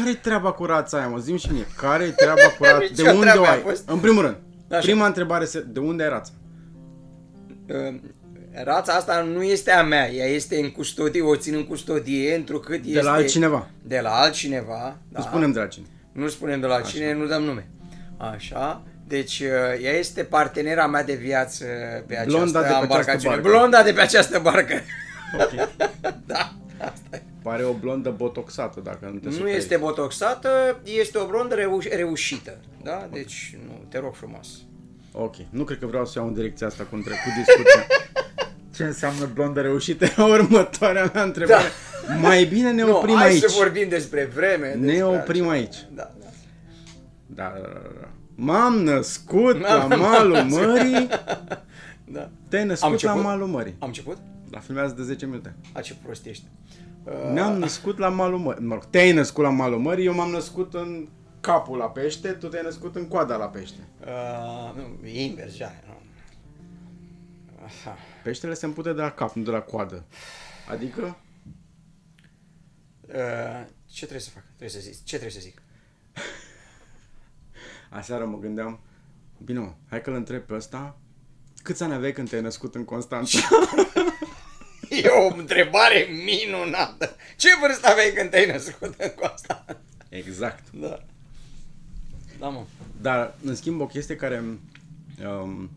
care-i treaba cu rața aia, mă? Zim și mie, care-i treaba cu rața? Nici De o unde treabă o a ai? fost. În primul rând, Așa. prima întrebare, se- de unde ai rața? Uh, Rața asta nu este a mea, ea este în custodie, o țin în custodie, întrucât este... De la altcineva. De la altcineva, da. Nu spunem de la cine. Nu spunem de la cine, nu dăm nume. Așa. Deci uh, ea este partenera mea de viață pe această Blonda de pe această embarcațiune. barcă. Blonda de pe această barcă. Ok. da, asta e. Pare o blondă botoxată, dacă nu te Nu superi. este botoxată, este o blondă reuș- reușită. Da? Deci, nu, te rog frumos. Ok. Nu cred că vreau să iau în direcția asta cu, între, cu discuția. Ce înseamnă blondă reușită? Următoarea mea întrebare. Da. Mai bine ne Nu, oprim hai aici. să vorbim despre vreme. Ne despre oprim altceva. aici. Da, da. Da, da, da, da. M-am născut M-am la malul născut. mării. da. Te-ai Am născut la început? malul mării. Am început? La filmează de 10 minute. A, ce prost ești. Ne-am născut la malul mării. Mă rog, te-ai născut la malul mării, eu m-am născut în capul la pește, tu te-ai născut în coada la pește. Uh, nu, e invers, ja, nu. Aha. Peștele se împute de la cap, nu de la coadă. Adică, Uh, ce trebuie să fac? Trebuie să zic. Ce trebuie să zic? aseară mă gândeam, bine mă, hai că-l întreb pe ăsta, câți ani aveai când te-ai născut în Constanța? E o întrebare minunată. Ce vârstă aveai când te-ai născut în Costa? exact. Da. Da, mă. Dar, în schimb, o chestie care um,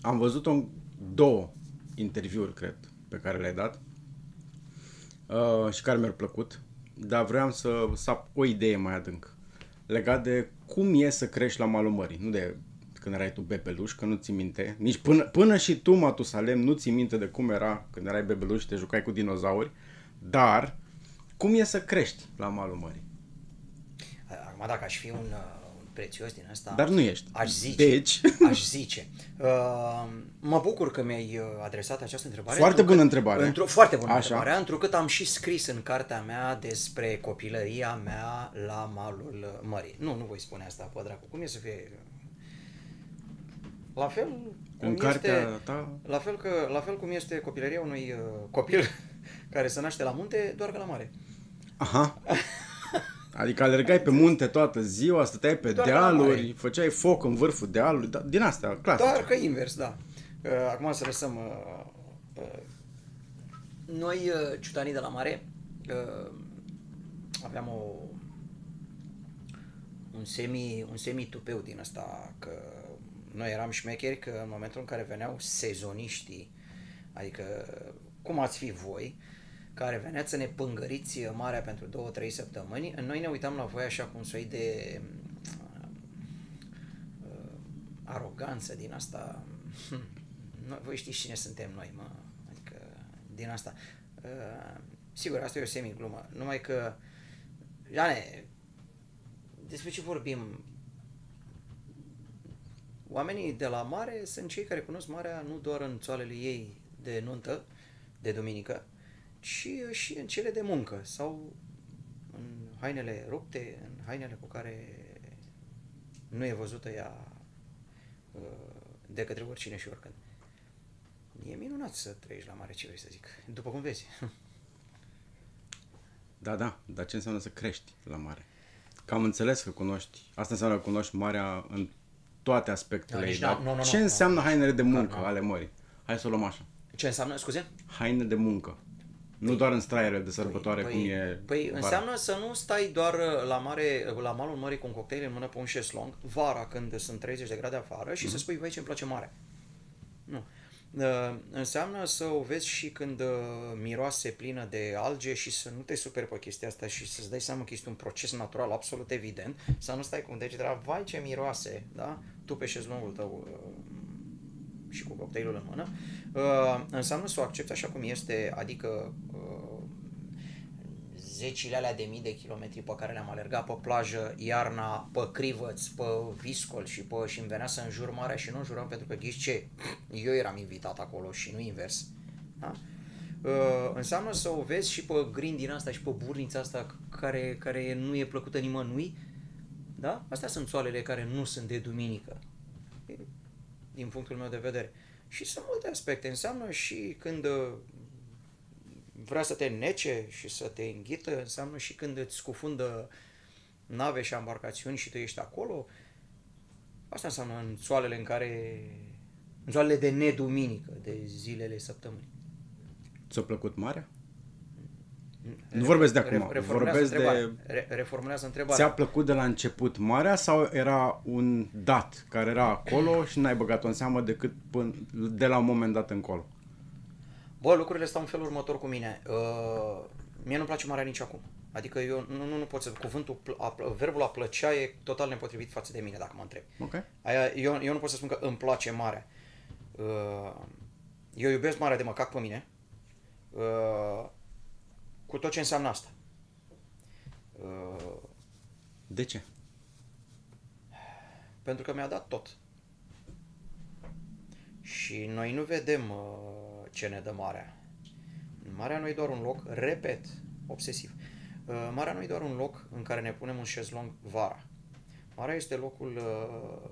am văzut-o în două interviuri, cred, pe care le-ai dat uh, și care mi-au plăcut, dar vreau să sap o idee mai adânc legat de cum e să crești la malul mării, nu de când erai tu bebeluș, că nu ți minte, nici până, până și tu, Matusalem, nu ți minte de cum era când erai bebeluș și te jucai cu dinozauri, dar cum e să crești la malul mării. Acum, dacă aș fi un, uh, un prețios din asta, Dar nu ești. aș zice. Deci, Aș zice. Uh, mă bucur că mi-ai uh, adresat această întrebare. Foarte întrucât- bună întrebare. Într-o, foarte bună Așa. întrebare, întrucât am și scris în cartea mea despre copilăria mea la malul uh, mării. Nu, nu voi spune asta, pe dracu. Cum e să fie... La fel cum În cartea este, ta? La fel, că, la fel cum este copilăria unui uh, copil care se naște la munte, doar că la mare. Aha. Adică alergai pe munte toată ziua, stăteai pe Doar la dealuri, mare. făceai foc în vârful dealului, da, din astea, clasice. Doar că invers, da. Uh, Acum să lăsăm... uh, uh, Noi, uh, ciutanii de la mare, uh, aveam o, un semi, un semi tupeu din asta, că noi eram șmecheri că în momentul în care veneau sezoniștii, adică cum ați fi voi, care veneați să ne pângăriți marea pentru două, trei săptămâni, noi ne uitam la voi așa cu un soi de uh, aroganță din asta. Hm, Noi, voi știți cine suntem noi, mă. Adică, din asta. Uh, sigur, asta e o semi-glumă. Numai că, Jane, despre ce vorbim? Oamenii de la mare sunt cei care cunosc marea nu doar în țoalele ei de nuntă, de duminică, ci și în cele de muncă sau în hainele rupte, în hainele cu care nu e văzută ea uh, de către oricine și oricând. E minunat să trăiești la mare, ce vrei să zic. După cum vezi. Da, da, dar ce înseamnă să crești la mare? Că am înțeles că cunoști, asta înseamnă că cunoști marea în toate aspectele Nu, ei, nici dar n-am- nu, nu, ce nu, înseamnă nu. hainele de muncă Nu, nu. ale mării? Hai să o luăm așa. Ce înseamnă, scuze? Haine de muncă. Nu doar în straiere de sărbătoare păi, cum e Păi vara. înseamnă să nu stai doar uh, la, mare, la malul mării cu un cocktail în mână pe un șeslong, vara când sunt 30 de grade afară și să spui, vai ce îmi place mare. Nu. Uh, înseamnă să o vezi și când uh, miroase plină de alge și să nu te superi pe chestia asta și să-ți dai seama că este un proces natural absolut evident, să nu stai cu un deget la vai ce miroase, da? Tu pe șezlongul tău uh, și cu cocktailul în mână, uh, înseamnă să o accepti așa cum este, adică uh, zecile alea de mii de kilometri pe care le-am alergat pe plajă, iarna, pe crivăț, pe viscol și pe și îmi venea să înjur marea și nu înjuram pentru că ghiși ce? Eu eram invitat acolo și nu invers. Da? Uh, înseamnă să o vezi și pe grindina asta și pe burnița asta care, care nu e plăcută nimănui. Da? Astea sunt soalele care nu sunt de duminică din punctul meu de vedere. Și sunt multe aspecte. Înseamnă și când uh, vrea să te nece și să te înghită, înseamnă și când îți scufundă nave și embarcațiuni și tu ești acolo, asta înseamnă în soalele în care, în soalele de neduminică, de zilele săptămânii. Ți-a plăcut marea? Nu vorbesc de acum, vorbesc de... Re- reformulează întrebarea. Ți-a plăcut de la început marea sau era un dat care era acolo și n-ai băgat-o în seamă decât până, de la un moment dat încolo? Bă, lucrurile stau în felul următor cu mine. Uh, mie nu-mi place marea nici acum. Adică eu nu, nu, nu pot să... Cuvântul, a, verbul a plăcea e total nepotrivit față de mine, dacă mă întreb. Ok. Aia, eu, eu nu pot să spun că îmi place marea. Uh, eu iubesc marea de măcac pe mine. Uh, cu tot ce înseamnă asta. Uh, De ce? pentru că mi-a dat tot. Și noi nu vedem uh, ce ne dă marea. Marea nu e doar un loc, repet, obsesiv. Uh, marea nu e doar un loc în care ne punem un șezlong vara. Marea este locul, uh,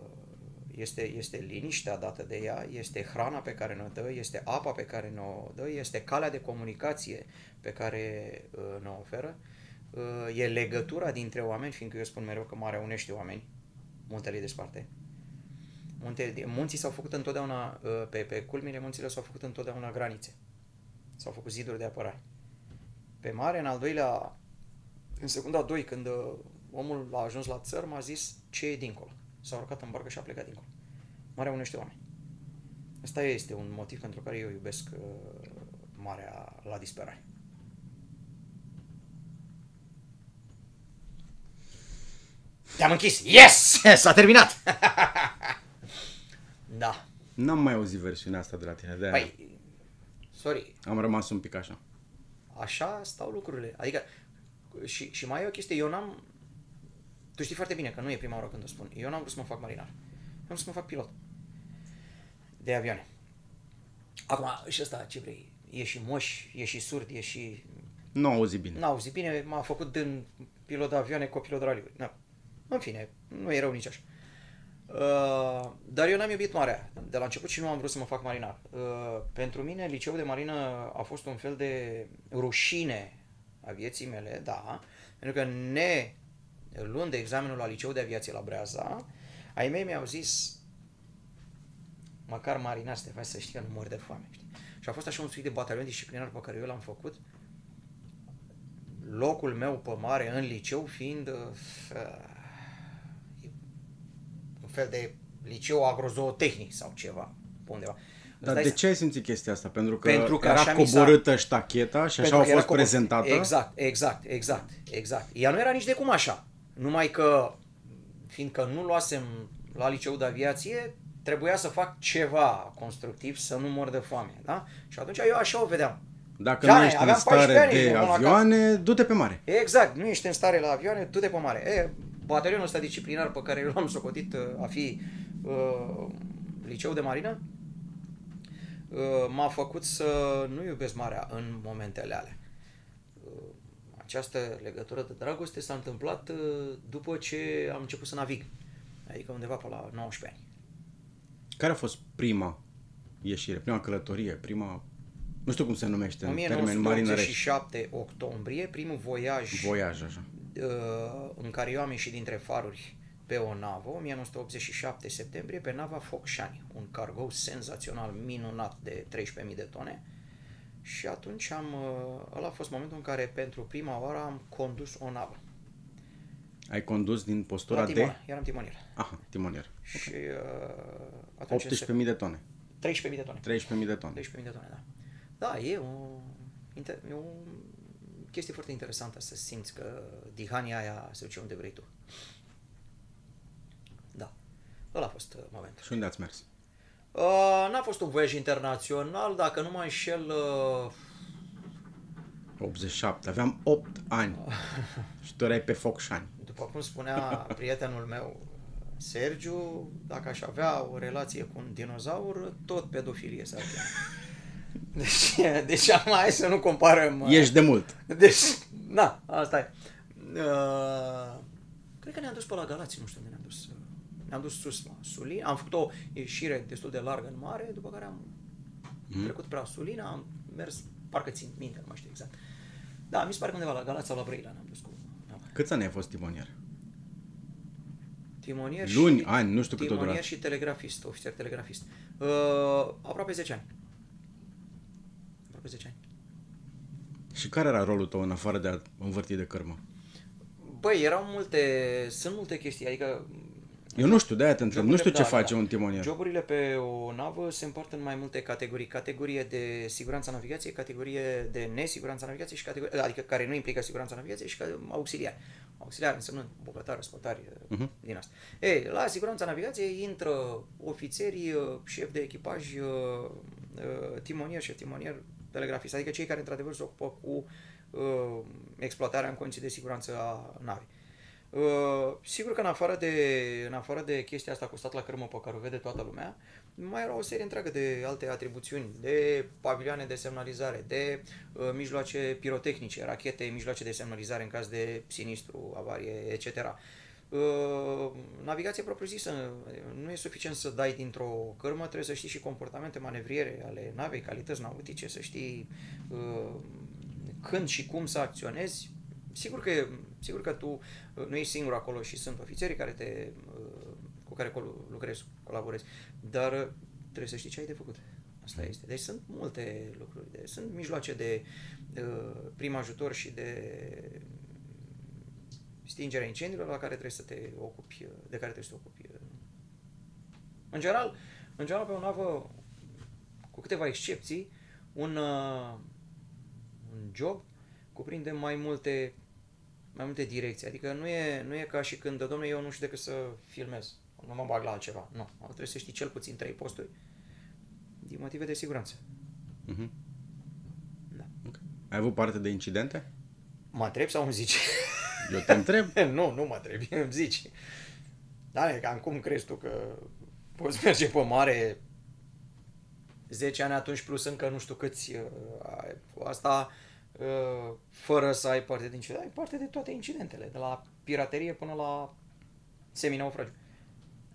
este, este liniștea dată de ea, este hrana pe care ne-o dă, este apa pe care ne-o dă, este calea de comunicație pe care uh, ne oferă, uh, e legătura dintre oameni, fiindcă eu spun mereu că marea unește oameni, muntele îi desparte. Munte, munții s-au făcut întotdeauna, uh, pe, pe culmile munților s-au făcut întotdeauna granițe. S-au făcut ziduri de apărare. Pe mare, în al doilea, în secunda 2, când uh, omul a ajuns la țărm, a zis ce e dincolo. S-a urcat în barcă și a plecat dincolo. Marea unește oameni. Asta este un motiv pentru care eu iubesc uh, marea la disperare. Te-am închis! Yes! S-a terminat! da. N-am mai auzit versiunea asta de la tine, de Păi, sorry, am rămas un pic așa. așa stau lucrurile. Adică, și, și mai e o chestie, eu n-am... Tu știi foarte bine că nu e prima oară când o spun. Eu n-am vrut să mă fac marinar. Eu am vrut să mă fac pilot. De avioane. Acum, și ăsta, ce vrei? E și moș, e și surd, e și... Nu auzi bine. N-au zis bine, m-a făcut din pilot de avioane copilot de raliuri. Nu. În fine, nu e rău nici așa. Uh, dar eu n-am iubit marea de la început și nu am vrut să mă fac marinar. Uh, pentru mine, liceul de marină a fost un fel de rușine a vieții mele, da, pentru că ne luând de examenul la liceu de aviație la Breaza, ai mei mi-au zis măcar marinar să te faci să știi că nu mori de foame. Știi? Și a fost așa un suit de batalion disciplinar pe care eu l-am făcut. Locul meu pe mare în liceu fiind uh, un fel de liceu agrozootehnic sau ceva, pe undeva. Dar Îți de dai ce ai simțit chestia asta? Pentru că, Pentru că era așa mi s-a- coborâtă ștacheta și așa Pentru a că era fost copor- prezentată? Exact, exact, exact, exact. Ea nu era nici de cum așa. Numai că, fiindcă nu luasem la liceu de aviație, trebuia să fac ceva constructiv, să nu mor de foame, da? Și atunci eu așa o vedeam. Dacă Da, nu ești în aveam 14 stare ani, de ești bun la cap. avioane, du-te pe mare. Exact, nu ești în stare la avioane, tu de pe mare. E, batalionul ăsta disciplinar pe care l-am socotit uh, a fi uh, liceu de marină, uh, m-a făcut să nu iubesc marea în momentele alea. Uh, această legătură de dragoste s-a întâmplat uh, după ce am început să navig, adică undeva pe la 19 ani. Care a fost prima ieșire, prima călătorie, prima... Nu știu cum se numește în termeni marinărești. 1987 octombrie, primul voiaj Voiaj, așa. Uh, în care eu am ieșit dintre faruri pe o navă, 1987 septembrie, pe nava Focșani, un cargo senzațional, minunat de 13.000 de tone. Și atunci am, uh, ăla a fost momentul în care pentru prima oară am condus o navă. Ai condus din postura La de... timon, eram timonier. Aha, timonier. Și uh, atunci 18.000 de tone. 13.000 de tone. 13.000 de tone. 13.000 de tone, da. Da, e o, inter- e o chestie foarte interesantă să simți că dihania aia se duce unde vrei tu. Da. Ăla a fost uh, momentul. Și unde ați mers? Uh, n-a fost un voiaj internațional, dacă nu mă înșel, uh, 87. Aveam 8 ani. și tu erai pe Focșani. după cum spunea prietenul meu, Sergiu, dacă aș avea o relație cu un dinozaur, tot pedofilie s-ar chema. Deci, deci acum hai să nu comparăm. uh, Ești de mult. Deci, na, asta e. Uh, cred că ne-am dus pe la Galați, nu știu unde ne-am dus. Ne-am dus sus la Sulina, am făcut o ieșire destul de largă în mare, după care am mm. trecut pe la Sulina, am mers, parcă țin minte, nu mai știu exact. Da, mi se pare că undeva la Galați sau la Brăila ne-am dus cu nava. Câți ani ai fost timonier? Timonier Luni, și, ani, nu știu cât o timonier durat. și telegrafist, ofițer telegrafist. Uh, aproape 10 ani. Aproape 10 ani. Și care era rolul tău în afară de a învârti de cărmă? Băi, erau multe, sunt multe chestii, adică Eu nu știu, de-aia te întreb. Nu știu ce da, face da. un timonier. Joburile pe o navă se împart în mai multe categorii. Categorie de siguranța navigației, categorie de nesiguranța navigației și categorie, adică care nu implică siguranța navigației și ca- auxiliar. Auxiliar înseamnă bucătar, răspătare, uh-huh. din asta. Ei, la siguranța navigației intră ofițerii, uh, șef de echipaj, uh, uh, timonier, șef timonier, telegrafist, adică cei care într-adevăr se ocupă cu uh, exploatarea în condiții de siguranță a navei. Uh, sigur că în afară, de, în afară de chestia asta cu stat la cărmă pe care o vede toată lumea, mai era o serie întreagă de alte atribuțiuni, de pavilioane de semnalizare, de uh, mijloace pirotehnice, rachete, mijloace de semnalizare în caz de sinistru, avarie, etc. Uh, navigație propriu-zisă, nu e suficient să dai dintr-o cărmă, trebuie să știi și comportamente manevriere ale navei, calități nautice, să știi uh, când și cum să acționezi. Sigur că, sigur că tu uh, nu ești singur acolo și sunt ofițerii care te, uh, cu care col- lucrezi, colaborezi, dar uh, trebuie să știi ce ai de făcut. Asta este. Deci sunt multe lucruri. De, sunt mijloace de uh, prim ajutor și de stingerea incendiilor la care trebuie să te ocupi, uh, de care trebuie să te ocupi. uh. În general, în general pe o navă, cu câteva excepții, un, uh, un job cuprinde mai multe mai multe direcții. Adică nu e, nu e ca și când, domnule, eu nu știu decât să filmez. Nu mă bag la altceva. Nu. Trebuie să știi cel puțin trei posturi din motive de siguranță. Mhm. Da. Ok. Ai avut parte de incidente? Mă întreb sau îmi zici? Eu te întreb. nu, nu mă întreb, îmi zici. Da, e cam cum crezi tu că poți merge pe mare 10 ani atunci plus încă nu știu câți uh, ai- asta uh, fără să ai parte de incidente, ai parte de toate incidentele, de la piraterie până la seminaufragiu.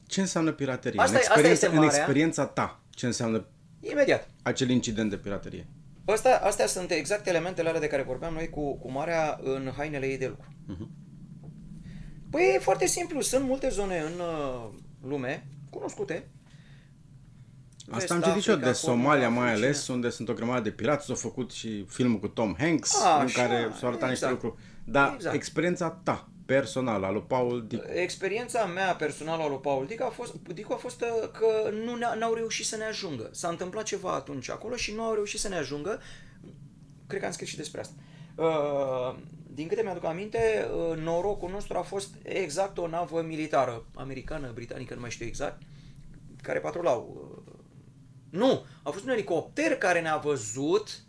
Ce înseamnă piraterie? Asta în, e- asta experiența, este în marea. experiența ta, ce înseamnă Imediat. acel incident de piraterie? Astea, astea sunt exact elementele alea de care vorbeam noi cu, cu Marea în hainele ei de lucru. Mhm. Păi e foarte simplu. Sunt multe zone în uh, lume cunoscute. Asta Vest am citit și eu Africa, de Somalia Congo, mai Africine. ales, unde sunt o grămadă de pirați. S-a făcut și filmul cu Tom Hanks, A, în așa, care s-au arătat niște exact. lucruri. Dar Exact. experiența ta, personală, a lui Paul Dicu. Experiența mea personală a lui Paul Dicu a fost, Dicu a fost uh, că nu ne, n-au reușit să ne ajungă. S-a întâmplat ceva atunci acolo și nu au reușit să ne ajungă. Cred că am scris și despre asta. Uh, din câte mi-aduc aminte, uh, norocul nostru a fost exact o navă militară, americană, britanică, nu mai știu exact, care patrulau. Uh, nu, a fost un elicopter care ne-a văzut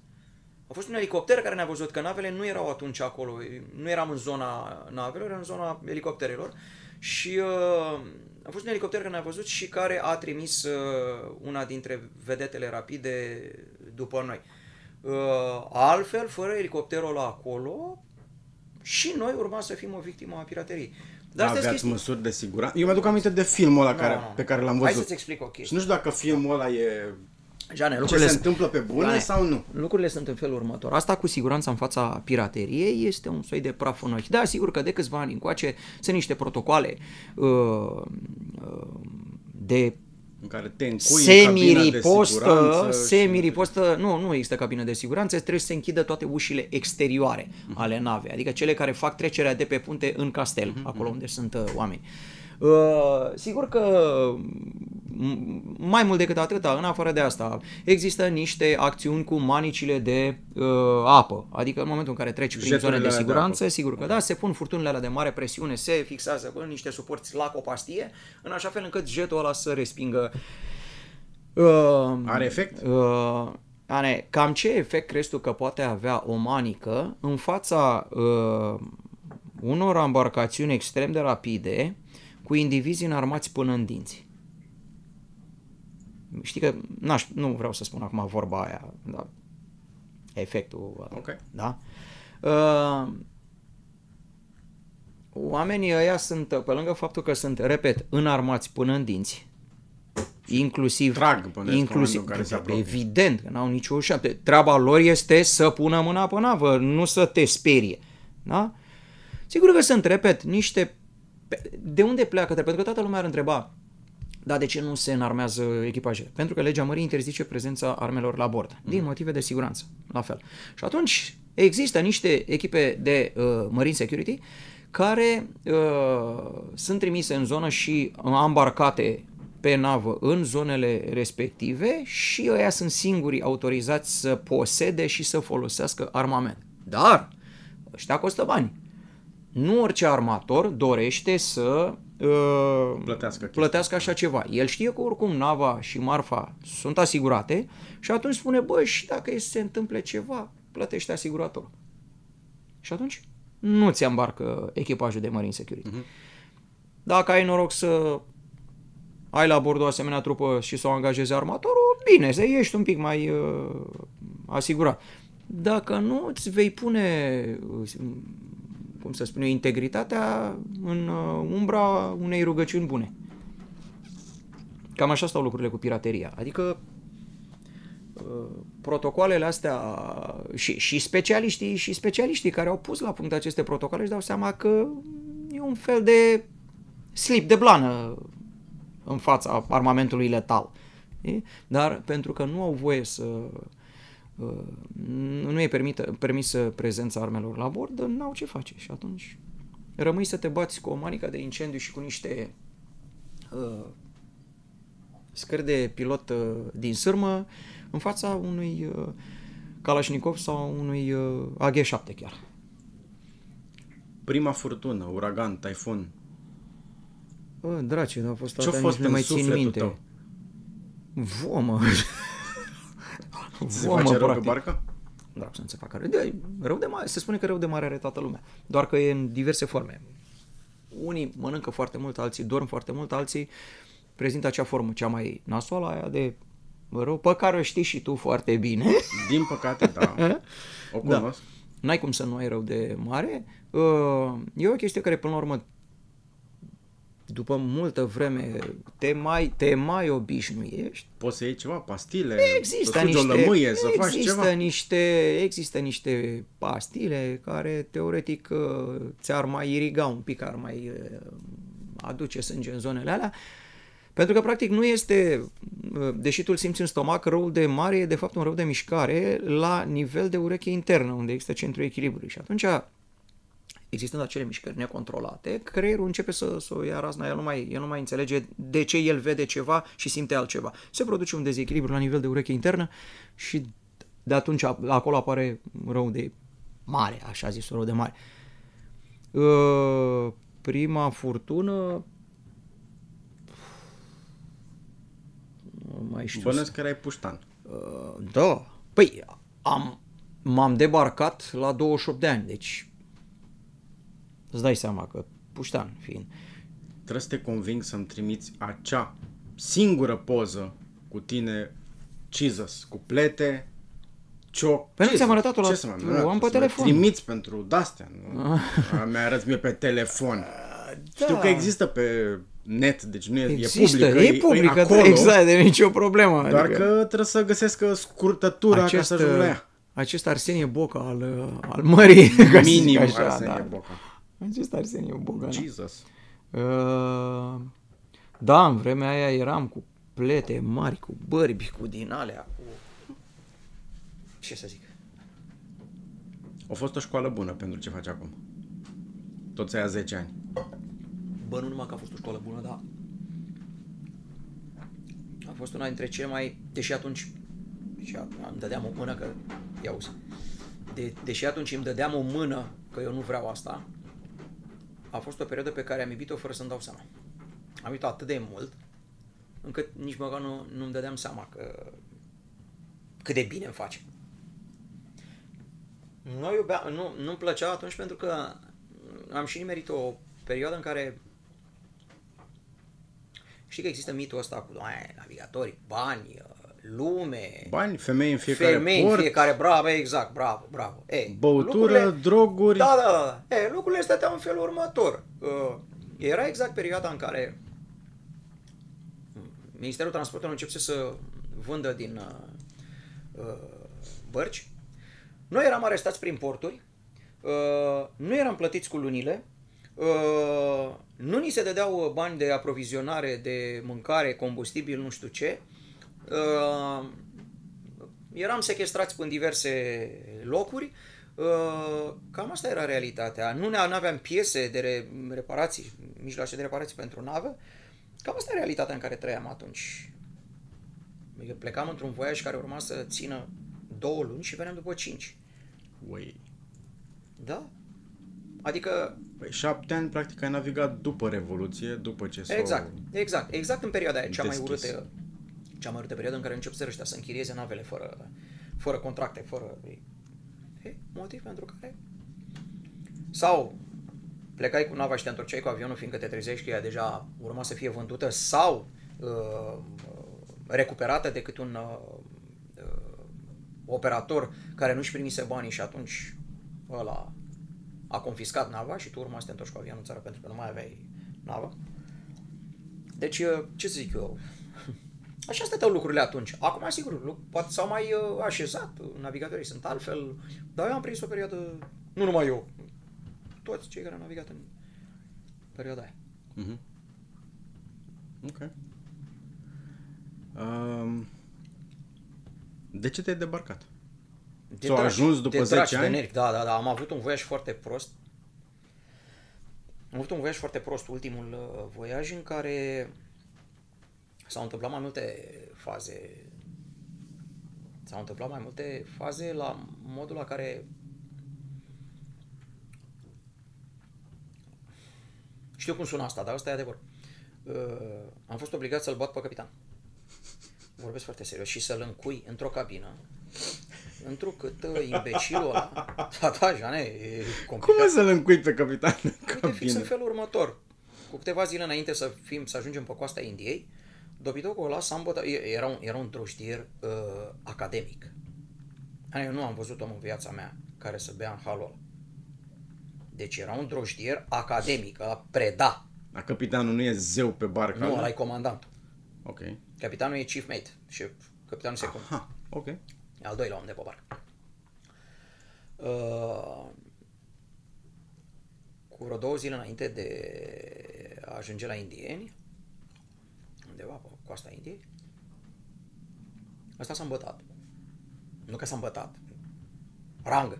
a fost un elicopter care ne-a văzut că navele nu erau atunci acolo, nu eram în zona navelor, eram în zona elicopterelor și uh, a fost un elicopter care ne-a văzut și care a trimis uh, una dintre vedetele rapide după noi. Uh, altfel, fără elicopterul ăla acolo, și noi urma să fim o victimă a pirateriei. Dar astea sunt aveați chestii- măsuri de siguranță? Eu mi-aduc aminte de filmul ăla Nu, care, nu. pe care l-am Hai văzut. să-ți explic o Și chestie. nu știu dacă filmul ăla e... Jane, Ce lucrurile se sunt- întâmplă pe bune Jane, sau nu? Lucrurile sunt în felul următor. Asta cu siguranța în fața pirateriei este un soi de praf în ochi. Da, sigur că de câțiva ani încoace sunt niște protocoale uh, uh, de În care te încui în cabina de semi-ripostă, siguranță și- semi-ripostă, nu, nu există cabină de siguranță, trebuie să se închidă toate ușile exterioare Mhm. ale navei, adică cele care fac trecerea de pe punte în castel, Mhm, acolo unde sunt uh, oameni. Uh, sigur că m- mai mult decât atâta, în afară de asta, există niște acțiuni cu manicile de uh, apă, adică în momentul în care treci prin Jeturile zone de alea de siguranță, apă. sigur că da, se pun furtunile alea de mare presiune, se fixează în niște suporți la copastie, în așa fel încât jetul ăla să respingă Uh, Are efect? Uh, Ane, cam ce efect crezi tu că poate avea o manică în fața uh, unor embarcațiuni extrem de rapide cu indivizi înarmați până în dinți? Știi că, n-aș, nu vreau să spun acum vorba aia, dar efectul ăla, Ok. da? Uh, oamenii ăia sunt, pe lângă faptul că sunt, repet, înarmați până în dinți, inclusiv, Trag până în inclusiv momentul în care se apropie. evident că n-au nicio șapte. Treaba lor este să pună mâna pe navă, nu să te sperie. Da? Sigur că sunt, repet, niște de unde pleacă? Pentru că toată lumea ar întreba, dar de ce nu se înarmează echipajele? Pentru că legea mării interzice prezența armelor la bord, din motive de siguranță, la fel. Și atunci există niște echipe de uh, Marine Security care uh, sunt trimise în zonă și ambarcate pe navă în zonele respective și ăia sunt singurii autorizați să posede și să folosească armament. Dar ăștia costă bani. Nu orice armator dorește să uh, Plătească, plătească așa ceva. El știe că oricum nava și marfa sunt asigurate și atunci spune, bă, și dacă se întâmple ceva, plătește asiguratorul. Și atunci nu ți îmbarcă echipajul de Marine Security. Uh-huh. Dacă ai noroc să ai la bord o asemenea trupă și să o angajezi armatorul, bine, să ești un pic mai uh, asigurat. Dacă nu, îți vei pune, uh, cum să spun eu, integritatea în uh, umbra unei rugăciuni bune. Cam așa stau lucrurile cu pirateria. Adică uh, protocoalele astea și, și specialiștii și specialiștii care au pus la punct aceste protocoale își dau seama că e un fel de slip de blană în fața armamentului letal. E? Dar pentru că nu au voie să uh, nu e permită, permisă prezența armelor la bord, n-au ce face și atunci rămâi să te bați cu o manică de incendiu și cu niște uh, scări de pilot uh, din sârmă în fața unui uh, Kalashnikov sau unui uh, AG-7 chiar. Prima furtună, uragan, taifun, Bă, drace, a fost Ce-a fost în mai țin sufletul minte. tău? Vomă. Ți se face rău pe barcă? Da, să nu se facă rău. De, rău de mare, se spune că rău de mare are toată lumea. Doar că e în diverse forme. Unii mănâncă foarte mult, alții dorm foarte mult, alții prezintă acea formă cea mai nasoală, aia de rău, pe care o știi și tu foarte bine. Din păcate, da. O Da. cunosc. N-ai cum să nu ai rău de mare. Uh, E o chestie care, până la urmă, după multă vreme, te mai, te mai obișnuiești. Poți să iei ceva, pastile, Există să sugi niște, o lămâie, să faci există ceva. niște, există niște pastile care teoretic uh, ți-ar mai iriga un pic, ar mai uh, aduce sânge în zonele alea. Pentru că practic nu este, uh, deși tu îl simți în stomac, răul de mare e de fapt un rău de mișcare la nivel de ureche internă, unde există centrul echilibrului. Și atunci existând acele mișcări necontrolate, creierul începe să, să o ia razna, el nu, mai, el nu mai înțelege de ce el vede ceva și simte altceva. Se produce un dezechilibru la nivel de ureche internă și de atunci acolo apare rău de mare, așa zis, rău de mare. Uh, Prima furtună nu mai știu. Bănuiesc că erai puștan. Uh, da. Păi, am, m-am debarcat la 28 de ani, deci îți dai seama că puștan fiind. Trebuie să te conving să-mi trimiți acea singură poză cu tine, Jesus, cu plete, cioc. Păi nu Jesus, ți-am arătat-o la- ce să mai o am arăt? pe Să mă telefon. Trimiți pentru dastea, nu? Mi-arăți mie pe telefon. Știu Da. că există pe net, deci nu e, Există, e publică, e publică, acolo, exact, de nicio problemă. doar adică că trebuie să găsesc scurtătura ca să ajung la ea. acest Arsenie Boca al, uh, al mării, ca să zic Minim așa, Arsenie da. Boca. Acest Arsenie Boca, da. Jesus. Uh, da, în vremea aia eram cu plete mari, cu bărbi, cu din alea, cu... Ce să zic? A fost o școală bună pentru ce faci acum. Toți aia 10 ani. Bă, nu numai că a fost o școală bună, dar a fost una dintre cele mai... Deși atunci... Deși a- îmi dădeam o mână că... Ia uzi. De, deși atunci îmi dădeam o mână că eu nu vreau asta, a fost o perioadă pe care am iubit-o fără să-mi dau seama. Am iubit atât de mult, încât nici măcar nu, nu-mi dădeam seama că cât de bine îmi face. Nu iubeam, nu, nu-mi plăcea atunci pentru că am și nimerit o perioadă în care știi că există mitul ăsta cu aia, navigatori, bani, lume, Bani, femei în fiecare femei port, în fiecare, bravo, exact, bravo, bravo. Ei, băutură, droguri. Da, da, da. E, lucrurile stăteau în felul următor. Uh, era exact perioada în care Ministerul Transportului începuse să vândă din uh, uh, bărci. Noi eram arestați prin porturi, uh, nu eram plătiți cu lunile, uh, Nu ni se dădeau uh, bani de aprovizionare, de mâncare, combustibil, nu știu ce. Uh, eram sequestrați în diverse locuri. Uh, cam asta era realitatea. Nu ne aveam piese de re, reparații, mijloace de reparații pentru navă. Cam asta e realitatea în care trăiam atunci. Adică plecam într-un voiaj care urma să țină două luni și veneam după cinci. Ui. Da. Adică... Păi șapte ani, practic, ai navigat după Revoluție, după ce s-au... Exact, exact, exact în perioada aia, cea mai urâtă, cea mai urâtă perioadă în care încep să ăștia să închirieze navele fără, fără contracte, fără... E, motiv pentru care... Sau plecai cu nava și te întorceai cu avionul fiindcă te trezești că ea deja urma să fie vândută sau uh, recuperată de cât un uh, uh, operator care nu-și primise banii și atunci ăla a confiscat nava și tu urma să te întorci cu avionul în țară pentru că nu mai aveai navă. Deci, uh, ce să zic eu, Așa stăteau lucrurile atunci. Acum, sigur, poate s-au mai uh, așezat, navigatorii sunt altfel, dar eu am prins o perioadă, nu numai eu, toți cei care au navigat în perioada aia. Mm-hmm. Ok. Um, de ce te-ai debarcat? De S-au ajuns după de 10 ani? De da, da, da. Am avut un voiaj foarte prost. Am avut un voiaj foarte prost, ultimul uh, voiaj în care s-au întâmplat mai multe faze. S-au întâmplat mai multe faze la modul la care Știu cum sună asta, dar asta e adevăr. Uh, am fost obligat să-l bat pe capitan. Vorbesc foarte serios. Și să-l încui într-o cabină. Întrucât uh, imbecilul ăla... Da, da, Jane, e complicat. Cum să-l încui pe capitan în cabină? Uite, fix în felul următor. Cu câteva zile înainte să, fim, să ajungem pe coasta Indiei, dobitocul ăla s-a îmbătat. Era un, era un drojdier uh, academic. Eu nu am văzut om în viața mea care să bea în halul ăla. Deci era un drojdier academic, a preda. A capitanul nu e zeu pe barcă? Nu, ăla e comandantul. Ok. Capitanul e chief mate, șef, capitanul secund. Aha, ok. E al doilea om de pe barcă. Uh, cu vreo două zile înainte de a ajunge la indieni, undeva pe coasta Indiei, ăsta s-a îmbătat. Nu că s-a îmbătat. Rangă.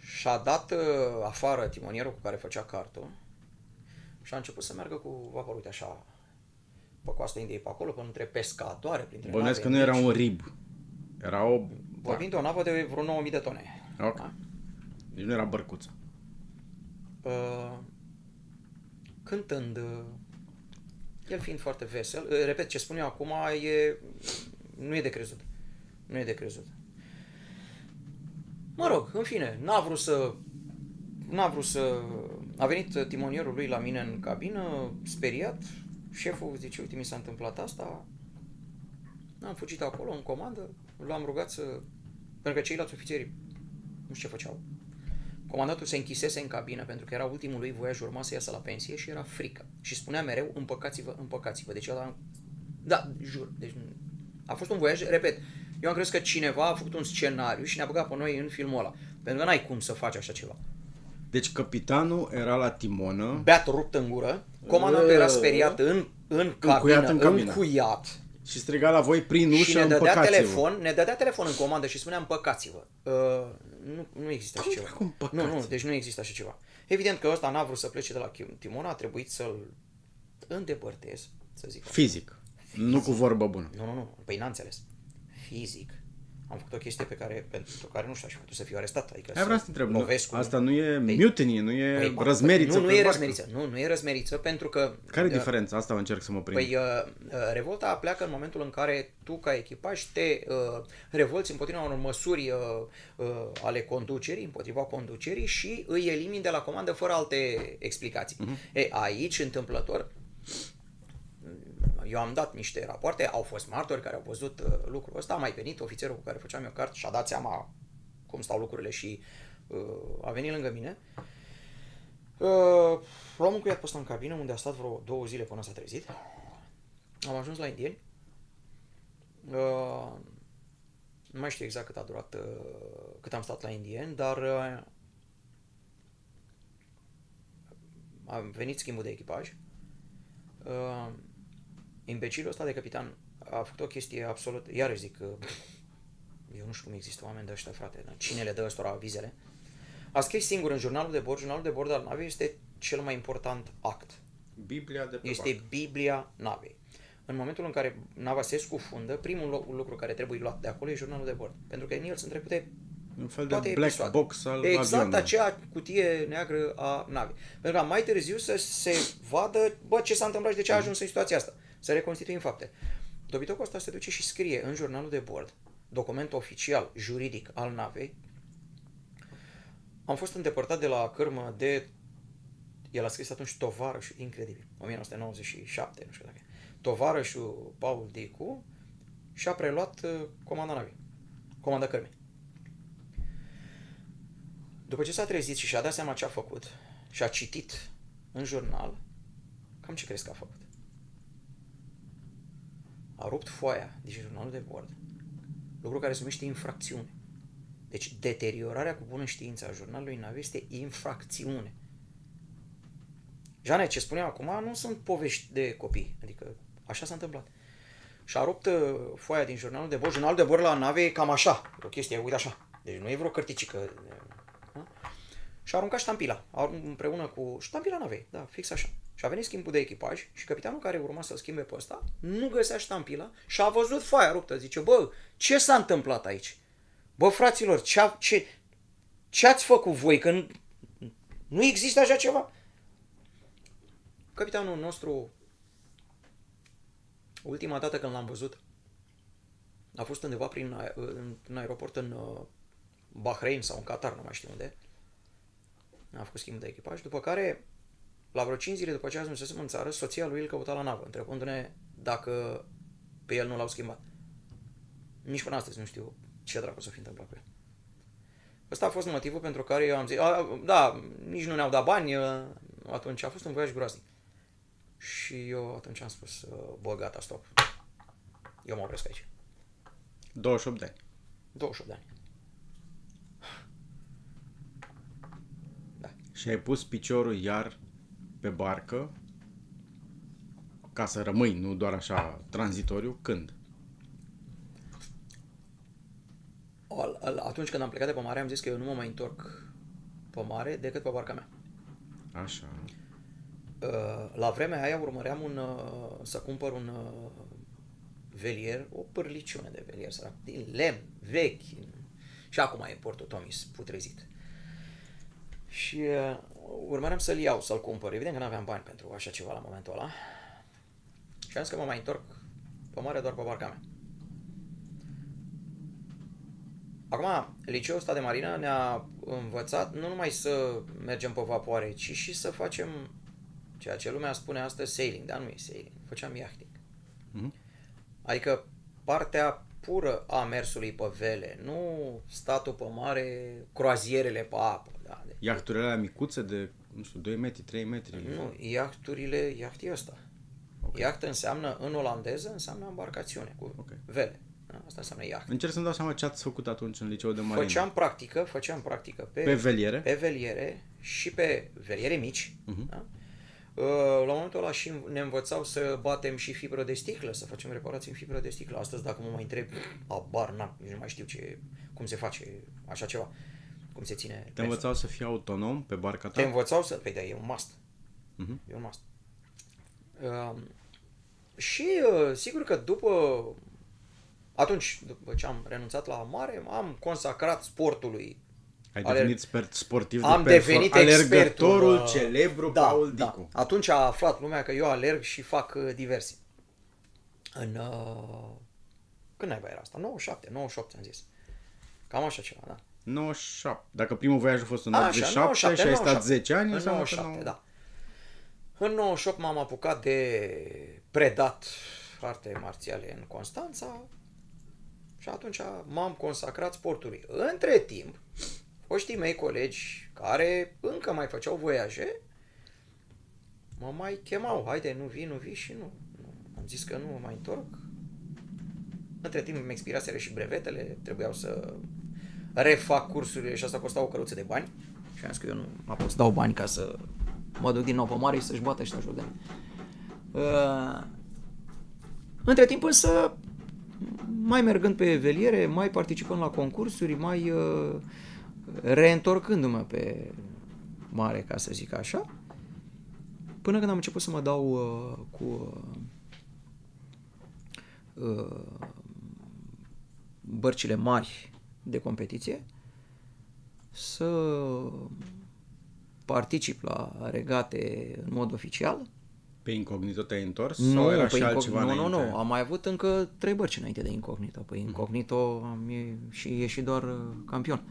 Și-a dat uh, afară timonierul cu care făcea cartul și a început să meargă cu vaporul, uite așa, pe coasta Indiei pe acolo, până între pescatoare, printre Bănesc că nu era un rib. Era o... Vorbim de o navă de vreo 9000 de tone. Ok. Da? Deci nu era bărcuță. Uh, cântând, uh, el fiind foarte vesel, uh, repet, ce spun eu acum e, nu e de crezut. Nu e de crezut. Mă rog, în fine, n-a vrut să... N-a vrut să... A venit timonierul lui la mine în cabină, speriat. Șeful zice, uite, mi s-a întâmplat asta. Am fugit acolo, în comandă. L-am rugat să... Pentru că ceilalți ofițeri nu știu ce făceau. Comandantul se închisese în cabină pentru că era ultimul lui voiaj, urma să iasă la pensie și era frică. Și spunea mereu, împăcați-vă, împăcați-vă. Deci ăla... Da, jur. Deci a fost un voiaj, repet, eu am crezut că cineva a făcut un scenariu și ne-a băgat pe noi în filmul ăla. Pentru că n-ai cum să faci așa ceva. Deci capitanul era la timonă. Beat rupt în gură. Comandantul era speriat în, în cabină, încuiat în cabină. Încuiat. Și striga la voi prin ușă, și ne dădea telefon, ne dădea telefon în comandă și spunea împăcați-vă. Uh, nu, nu există așa ceva. Cum nu, nu, deci nu există așa ceva. Evident că ăsta n-a vrut să plece de la Timona, a trebuit să-l îndepărtez, să zic. Fizic. Fizic. Nu cu vorbă bună. Nu, nu, nu. Păi n-a înțeles. Fizic am făcut o chestie pe care, pentru care nu știu, aș fi să fiu arestat. Adică Ai vreau să întreb, nu, asta nu e păi, mutiny, nu e păi, răzmeriță Nu, nu e răzmeriță, nu, nu e răzmeriță pentru că... Care e uh, diferența? Asta încerc să mă prind. Păi, uh, uh, revolta pleacă în momentul în care tu, ca echipaj, te uh, revolți împotriva unor măsuri uh, uh, ale conducerii, împotriva conducerii și îi elimini de la comandă fără alte explicații. Uh-huh. E, aici, întâmplător, eu am dat niște rapoarte, au fost martori care au văzut uh, lucrul ăsta, a mai venit ofițerul cu care făceam eu cart și a dat seama cum stau lucrurile și uh, a venit lângă mine. Uh, l-am încuiat pe ăsta în cabină unde a stat vreo două zile până s-a trezit. Am ajuns la indieni. Uh, nu mai știu exact cât a durat, uh, cât am stat la indieni, dar uh, a venit schimbul de echipaj. Uh, imbecilul ăsta de capitan a făcut o chestie absolut, iarăși zic, uh, eu nu știu cum există oameni de ăștia, frate, cine le dă ăstora avizele. A scris singur în jurnalul de bord, jurnalul de bord al navei este cel mai important act. Biblia de pe Este barcă. Biblia navei. În momentul în care nava se scufundă, primul lo- lucru care trebuie luat de acolo e jurnalul de bord. Pentru că în el sunt trecute Un fel de toate black episoadele. box al Exact avionului. acea cutie neagră a navei. Pentru că mai târziu să se vadă, bă, ce s-a întâmplat și de ce a ajuns în situația asta. Să reconstituim fapte. Dobitocul ăsta se duce și scrie în jurnalul de bord, document oficial, juridic al navei. Am fost îndepărtat de la cârmă de... El a scris atunci tovarășul, incredibil, 1997, nu știu dacă e. Tovarășul Paul Dicu și a preluat uh, comanda navei, comanda cărmii. După ce s-a trezit și și-a dat seama ce a făcut și a citit în jurnal, cam ce crezi că a făcut? A rupt foaia din jurnalul de bord, lucru care se numește infracțiune. Deci deteriorarea cu bună știință a jurnalului navei este infracțiune. Jane, ce spuneam acum nu sunt povești de copii, adică așa s-a întâmplat. Și a rupt uh, foaia din jurnalul de bord. Jurnalul de bord la nave e cam așa, e o chestie, uite așa. Deci nu e vreo cărticică. Da? Și a aruncat ștampila, a- împreună cu ștampila navei, da, fix așa. Și a venit schimbul de echipaj și capitanul care urma să-l schimbe pe ăsta nu găsea ștampila și a văzut foaia ruptă. Zice, bă, ce s-a întâmplat aici? Bă, fraților, ce, ce, ce ați făcut voi? Că nu, nu există așa ceva? Capitanul nostru, ultima dată când l-am văzut, a fost undeva prin, ae- în, în aeroport în uh, Bahrain sau în Qatar, nu mai știu unde. A făcut schimb de echipaj, după care, la vreo 5 zile după ce ajunsesem în țară, soția lui îl căuta la navă, întrebându-ne dacă pe el nu l-au schimbat. Nici până astăzi nu știu ce dracu să fi întâmplat cu el. Ăsta a fost motivul pentru care eu am zis, a, da, nici nu ne-au dat bani, a, atunci a fost un voiaj groaznic. Și eu atunci am spus, uh, bă, gata, stop. Eu mă opresc aici. 28 de ani. 28 de ani. Și ai pus piciorul iar pe barcă ca să rămâi, nu doar așa tranzitoriu, când? Al- al- Atunci când am plecat de pe mare, am zis că eu nu mă mai întorc pe mare decât pe barca mea. Așa. Uh, La vremea aia urmăream un, uh, să cumpăr un uh, velier, o pârliciune de velier sărac, din lemn, vechi. Și acum e Porto Tomis, putrezit. Și uh, urmăream să-l iau, să-l cumpăr. Evident că nu aveam bani pentru așa ceva la momentul ăla. Și am zis că mă mai întorc pe mare doar pe barca mea. Acum, liceul ăsta de marină ne-a învățat nu numai să mergem pe vapoare, ci și să facem ceea ce lumea spune astăzi sailing, dar nu e sailing, făceam yachting. Mhm. Adică partea pură a mersului pe vele, nu statul pe mare, croazierele pe apă. Da? Deci, Iahturile alea micuțe de, nu știu, 2 metri, 3 metri. nu, iahturile, iahtii ăsta. Ok. Iaht înseamnă, în olandeză, înseamnă embarcațiune cu Ok. vele. Da? Asta înseamnă iaht. Încerc să-mi dau seama ce ați făcut atunci în liceu de marină. Făceam practică, făceam practică pe, Pe veliere? pe veliere și pe veliere mici. Mhm. Da? Uh, La momentul ăla și ne învățau să batem și fibră de sticlă, să facem reparații în fibră de sticlă. Astăzi, dacă mă mai întreb, abar n-am, nici nu mai știu ce, cum se face așa ceva, cum se ține. Te mersul. învățau să fii autonom pe barca ta? Te învățau să... Păi da, e un must. Mhm. E un must. Uh, și uh, sigur că după... Atunci, după ce am renunțat la mare, am consacrat sportului. Ai Alerg- devenit sport sportiv Am de devenit alergătorul expertul, uh, celebru da, Paul da. Dicu. Atunci a aflat lumea că eu alerg și fac uh, diverse. În... Uh, când naiba era asta? 97, 98 am zis. Cam așa ceva, da. 97. Dacă primul voiaj a fost în Așa, 87 97, și ai stat 97. 10 ani, În înseamnă 97, că nu... da. În 98 m-am apucat de predat arte marțiale în Constanța și atunci m-am consacrat sportului. Între timp, foștii mei colegi care încă mai făceau voiaje, mă mai chemau, haide, nu vii, nu vii și nu. nu. Am zis că nu mă mai întorc. Între timp îmi expiraseră și brevetele, trebuiau să refac cursurile și asta costa o căruță de bani. Și am zis că eu nu mă pot să dau bani ca să mă duc din nou pe mare și să-și bată ăștia joc de mine. Uh, între timp însă, mai mergând pe veliere, mai participând la concursuri, mai uh, reîntorcându-mă pe mare, ca să zic așa, până când am început să mă dau uh, cu uh, uh, bărcile mari de competiție, să particip la regate în mod oficial. Pe incognito te-ai întors? Nu, sau era pe și incognito, altceva nu, nu, înainte? nu, am mai avut încă trei bărci înainte de incognito. Pe incognito am e, și e și doar uh, campion.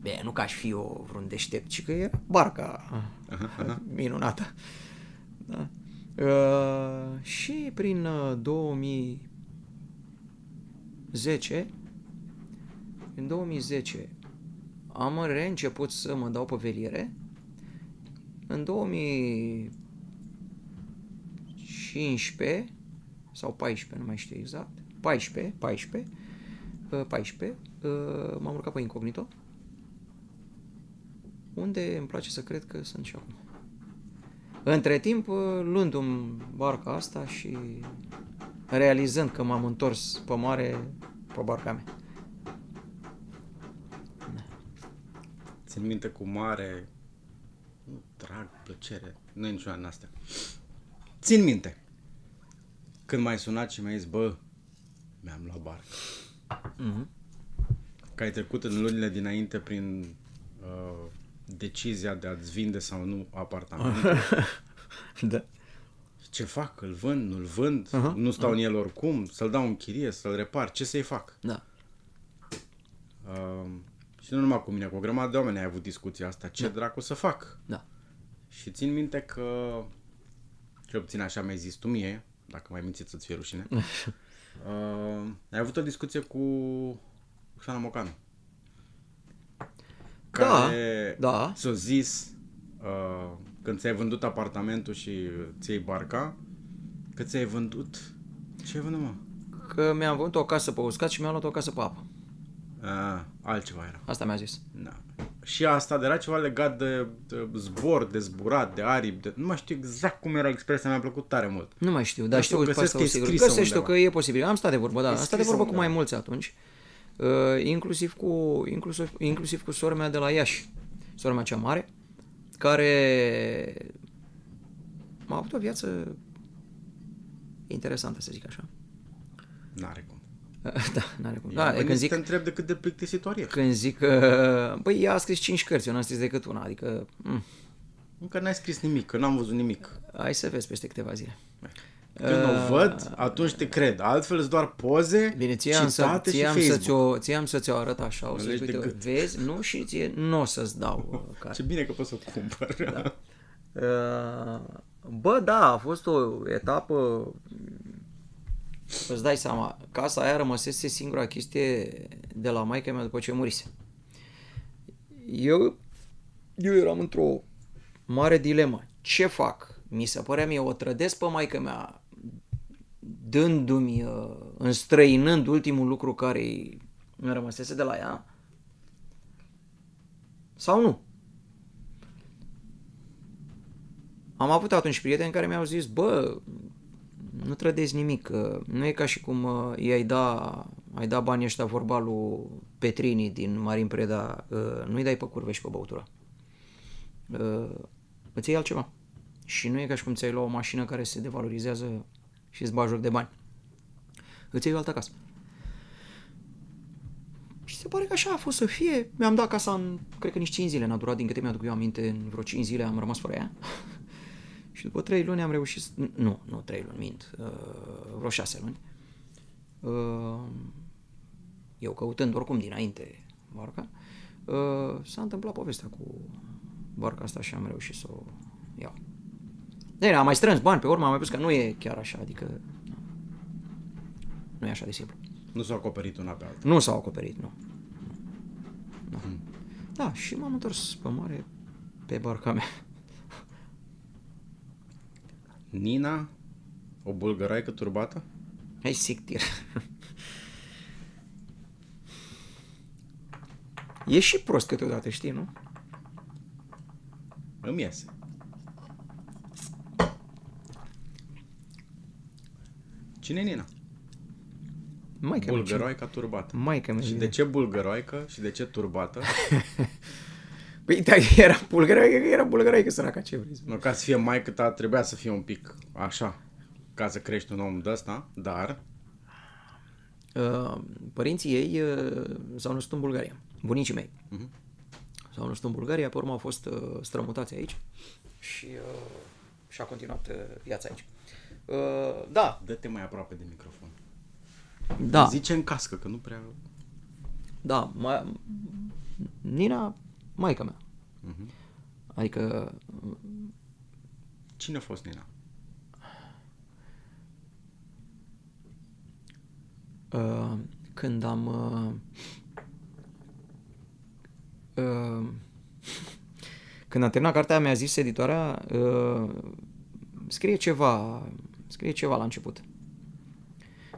Bine, nu că aș fi eu vreun deștept, ci că e barca minunată. Da. Uh, și prin uh, 2010, în 2010, am reînceput să mă dau pe veliere. În 2015 sau 14, nu mai știu exact, 14, 14, uh, 14, uh, m-am urcat pe incognito, unde îmi place să cred că sunt și acum. Între timp, uh, luându-mi barca asta și realizând că m-am întors pe mare pe barca mea. Țin minte cu mare nu, drag, plăcere, nu e niciuna din astea. Țin minte. Când m-ai sunat și mi-ai zis, bă, mi-am luat barcă. Mm-hmm. Că ai trecut în lunile dinainte prin uh, decizia de a-ți vinde sau nu apartamentul. da. Ce fac? Îl vând? Nu-l vând? Aha, Nu stau în el oricum? Să-l dau în chirie? Să-l repar? Ce să-i fac? Da. Uh, și nu numai cu mine, cu o grămadă de oameni ai avut discuția asta. Ce dracu să fac? Da. Și țin minte că, cel puțin așa mi-ai zis tu mie, dacă mai mințit să-ți fie rușine, uh, ai avut o discuție cu Oxana Mocanu. Care da. ți-a zis, uh, când ți-ai vândut apartamentul și ți-ai barca, că ți-ai vândut... Ce ai vândut, mă? Că mi-am vândut o casă pe uscat și mi-am luat o casă pe apă. Uh, altceva era. Asta mi-a zis. Da. Și asta de era ceva legat de, de zbor, de zburat, de aripi, de... nu mai știu exact cum era expresia, mi-a plăcut tare mult. Nu mai știu, dar Dar știu să o că găsesc asta că e sigur. scrisă Găsește-o undeva. că e posibil. Am stat de vorbă, da. Am stat de scrisă vorbă cu undeva. mai mulți atunci. Uh, inclusiv cu inclusiv, inclusiv cu sora mea de la Iași. Sora mea cea mare, care a avut o viață interesantă, să zic așa. N-are cum. da, n-are cum. Ia, Da, bă, când nici zic, te întreb de cât de plictisitoare e. când zic că... Băi, ea a scris 5 cărți, eu n-am scris decât una, adică... mm, Încă n-ai scris nimic, că n-am văzut nimic. hai să vezi peste câteva zile. Când o văd, atunci te cred. Altfel îți doar poze, Bine, ție am, să, citate și ție, am să Facebook. ți-o, ție am să ți-o arăt așa, o Nu să legi uite, decât. vezi, nu, și ție nu o să-ți dau uh, care. Ce bine că poți să o cumpăr. Da. Uh, Bă, da, a fost o etapă, îți dai seama, casa aia rămăsese singura chestie de la maica mea după ce murise. Eu, eu eram într-o mare dilemă. Ce fac? Mi se părea mie, o trădesc pe maica mea dându-mi, uh, înstrăinând ultimul lucru care îmi rămăsese de la ea? Sau nu? Am avut atunci prieteni care mi-au zis, bă, nu trădezi nimic, că nu e ca și cum uh, i-ai da, ai da banii ăștia vorba lui Petrini din Marin Preda, uh, nu-i dai pe curve și pe băutură. Uh, îți iei altceva. Și nu e ca și cum ți-ai lua o mașină care se devalorizează și îți bagi joc de bani. Îți iei o altă casă. Și se pare că așa a fost să fie. Mi-am dat casa în, cred că nici 5 zile n-a durat, din câte mi-aduc eu aminte, în vreo 5 zile am rămas fără ea. Și după 3 luni am reușit, să- nu, nu 3 luni, mint, uh, vreo 6 luni. Uh, eu căutând oricum dinainte barca, uh, s-a întâmplat povestea cu barca asta și am reușit să o iau. Bine, am mai strâns bani pe urmă, am mai pus că nu e chiar așa, adică nu e așa de simplu. Nu s-a acoperit una pe alta. Nu s-au acoperit, nu. Da. Da, și m-am întors pe mare pe barca mea. Nina, o bulgăraică turbată? Ai sictir. E și prost câteodată, știi, nu? Îmi iese. Cine e Nina? Maica bulgăroaica cine... turbată. Maica mea. Și de ce bulgăroaică și de ce turbată? Păi da, era bulgăroică, era bulgăroică săraca, ce vrei să Nu, ca să fie maică ta, trebuia să fie un pic așa, ca să crești un om de ăsta, dar Uh, părinții ei uh, s-au născut în Bulgaria, bunicii mei. Mhm. S-au născut în Bulgaria, pe urmă au fost uh, strămutați aici și uh, și-a continuat uh, viața aici. Uh, da, dă-te mai aproape de microfon. da, Zice în cască, că nu prea... da, ma, Nina, maica mea. Mhm. Adică Cine a fost Nina? uh, când am uh, uh, când am terminat cartea mi-a zis editoarea uh, scrie ceva scrie ceva la început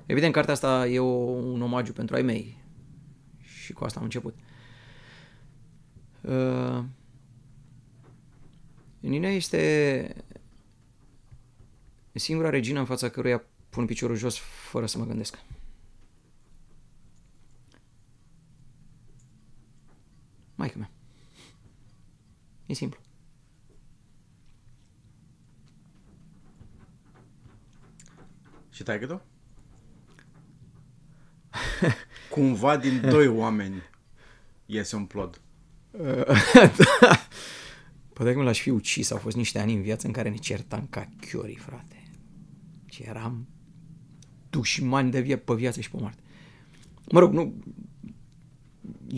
evident cartea asta e o, un omagiu pentru ai mei și cu asta am început uh, Nina este singura regină în fața căruia pun piciorul jos fără să mă gândesc. Maica mea. E simplu. Și taică tu? Cumva din doi oameni iese un plod. Da. Poate că l-aș fi ucis, au fost niște ani în viață în care ne certam ca chiorii, frate. Și eram dușmani de via- pe viață și pe moarte. Mă rog, nu...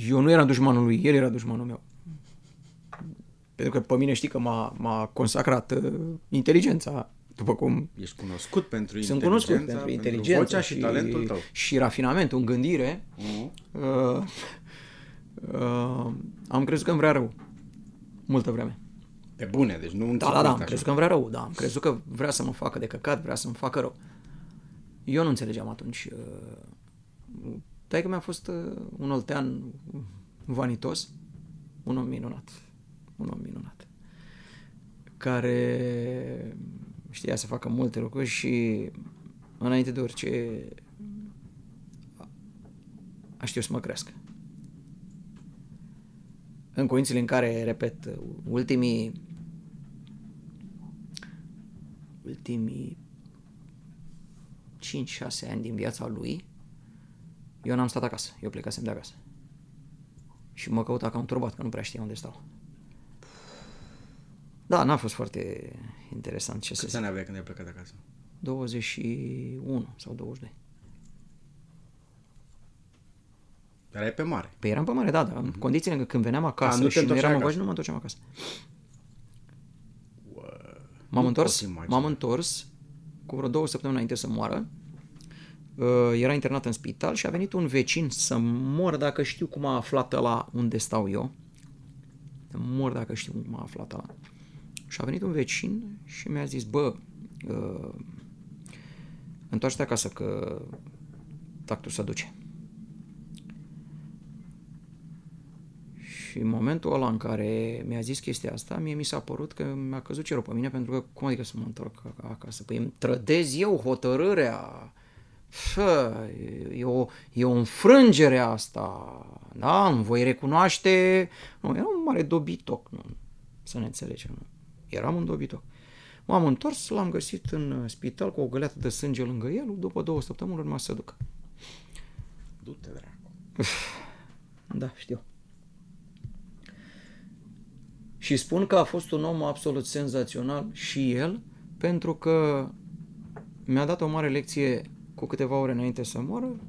Eu nu eram dușmanul lui, el era dușmanul meu. Pentru că pe mine știi că m-a, m-a consacrat uh, inteligența, după cum Ești cunoscut pentru sunt inteligența, cunoscut pentru inteligență vocea și, talentul tău. și rafinamentul în gândire. Mhm. Uh, uh, am crezut că îmi vrea rău. Multă vreme. Pe bune, deci nu Da, da, da, am crezut că îmi vrea rău, da, am crezut că vrea să mă facă de căcat, vrea să-mi facă rău. Eu nu înțelegeam atunci. Uh, Taică mi-a fost uh, un oltean vanitos, un om minunat, un om minunat, care știa să facă multe lucruri și înainte de orice a știut să mă crească. În condițiile în care, repet, ultimii ultimii 5-6 ani din viața lui, eu n-am stat acasă, eu plecasem de acasă. Și mă căuta ca un turbat, că nu prea știa unde stau. Da, n-a fost foarte interesant ce să Câți zic. ani aveai când ai plecat de acasă? 21 sau 22. Erai pe mare. Păi eram pe mare, da, dar în condițiile în când veneam acasă Mhm. A, nu te și nu întorceai eram în acasă. voie, nu mă întorceam acasă. Nu M-am pot întors, imagina. m-am întors cu vreo două săptămâni înainte să moară. Uh, Era internat în spital și a venit un vecin să mor dacă știu cum a aflat la unde stau eu. Să mor dacă știu cum a aflat la. Și a venit un vecin și mi-a zis, bă, uh, întoarce-te acasă că tactul se duce. Și în momentul ăla în care mi-a zis chestia asta, mie mi s-a părut că mi-a căzut cerul pe mine, pentru că cum adică să mă întorc ac- acasă? Păi îmi trădez eu hotărârea. Fă, e, o, e o înfrângere asta. Da, nu voi recunoaște. Nu, era un mare dobitoc, nu, să ne înțelegem. Nu. Eram un dobitoc. M-am întors, l-am găsit în spital cu o găleată de sânge lângă el, după două săptămâni urma să se ducă. Du-te, dracu. Da, știu. Și spun că a fost un om absolut senzațional și el, pentru că mi-a dat o mare lecție cu câteva ore înainte să moară,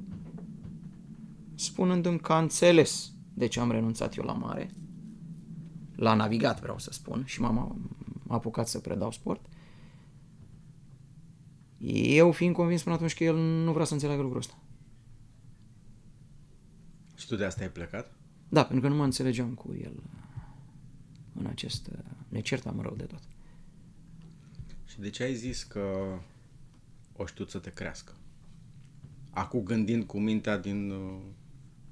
spunându-mi că a înțeles de ce am renunțat eu la mare, la navigat vreau să spun, și m-am apucat să predau sport, eu fiind convins până atunci că el nu vrea să înțeleagă lucrul ăsta. Și tu de asta ai plecat? Da, pentru că nu mă înțelegeam cu el în acest... Ne certam rău de tot. Și de ce ai zis că o știut să te crească? Acum gândind cu mintea din, uh,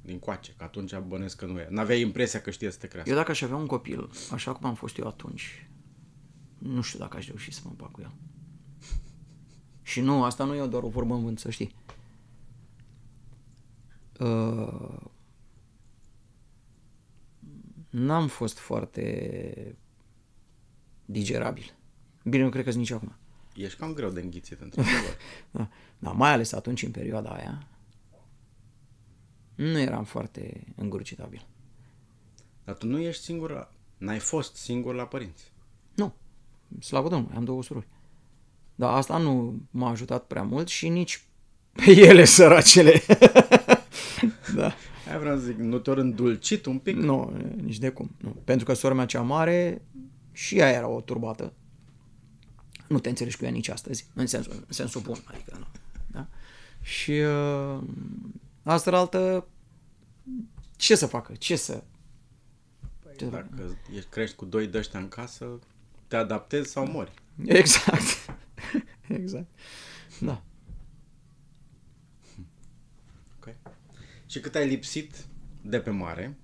din coace, că atunci bănesc că nu e. N-aveai impresia că știe să te crească. Eu dacă aș avea un copil, așa cum am fost eu atunci, nu știu dacă aș reuși să mă împac cu el. Și nu, asta nu e doar o vorbă în vânt, să știi. Uh, n-am fost foarte digerabil. Bine, nu cred că nici acum. Ești cam greu de înghițit, într-adevăr. Da, da, mai ales atunci, în perioada aia, nu eram foarte îngurcitabil. Dar tu nu ești singur, la... n-ai fost singur la părinți. Nu, slavă Domnului, am două surori. Dar asta nu m-a ajutat prea mult și nici pe ele, săracele. da. Aia vreau să zic, nu te-ori îndulcit un pic? Nu, nici de cum. Nu. Pentru că sora mea cea mare și ea era o turbată. Nu te înțelegi cu ea nici astăzi, în sensul, în sensul bun, adică nu. Da? Și uh, asta altă, ce să facă? Ce să... Păi, dacă ești, crești cu doi de în casă, te adaptezi sau mori. Exact. exact. Da. Și cât ai lipsit de pe mare,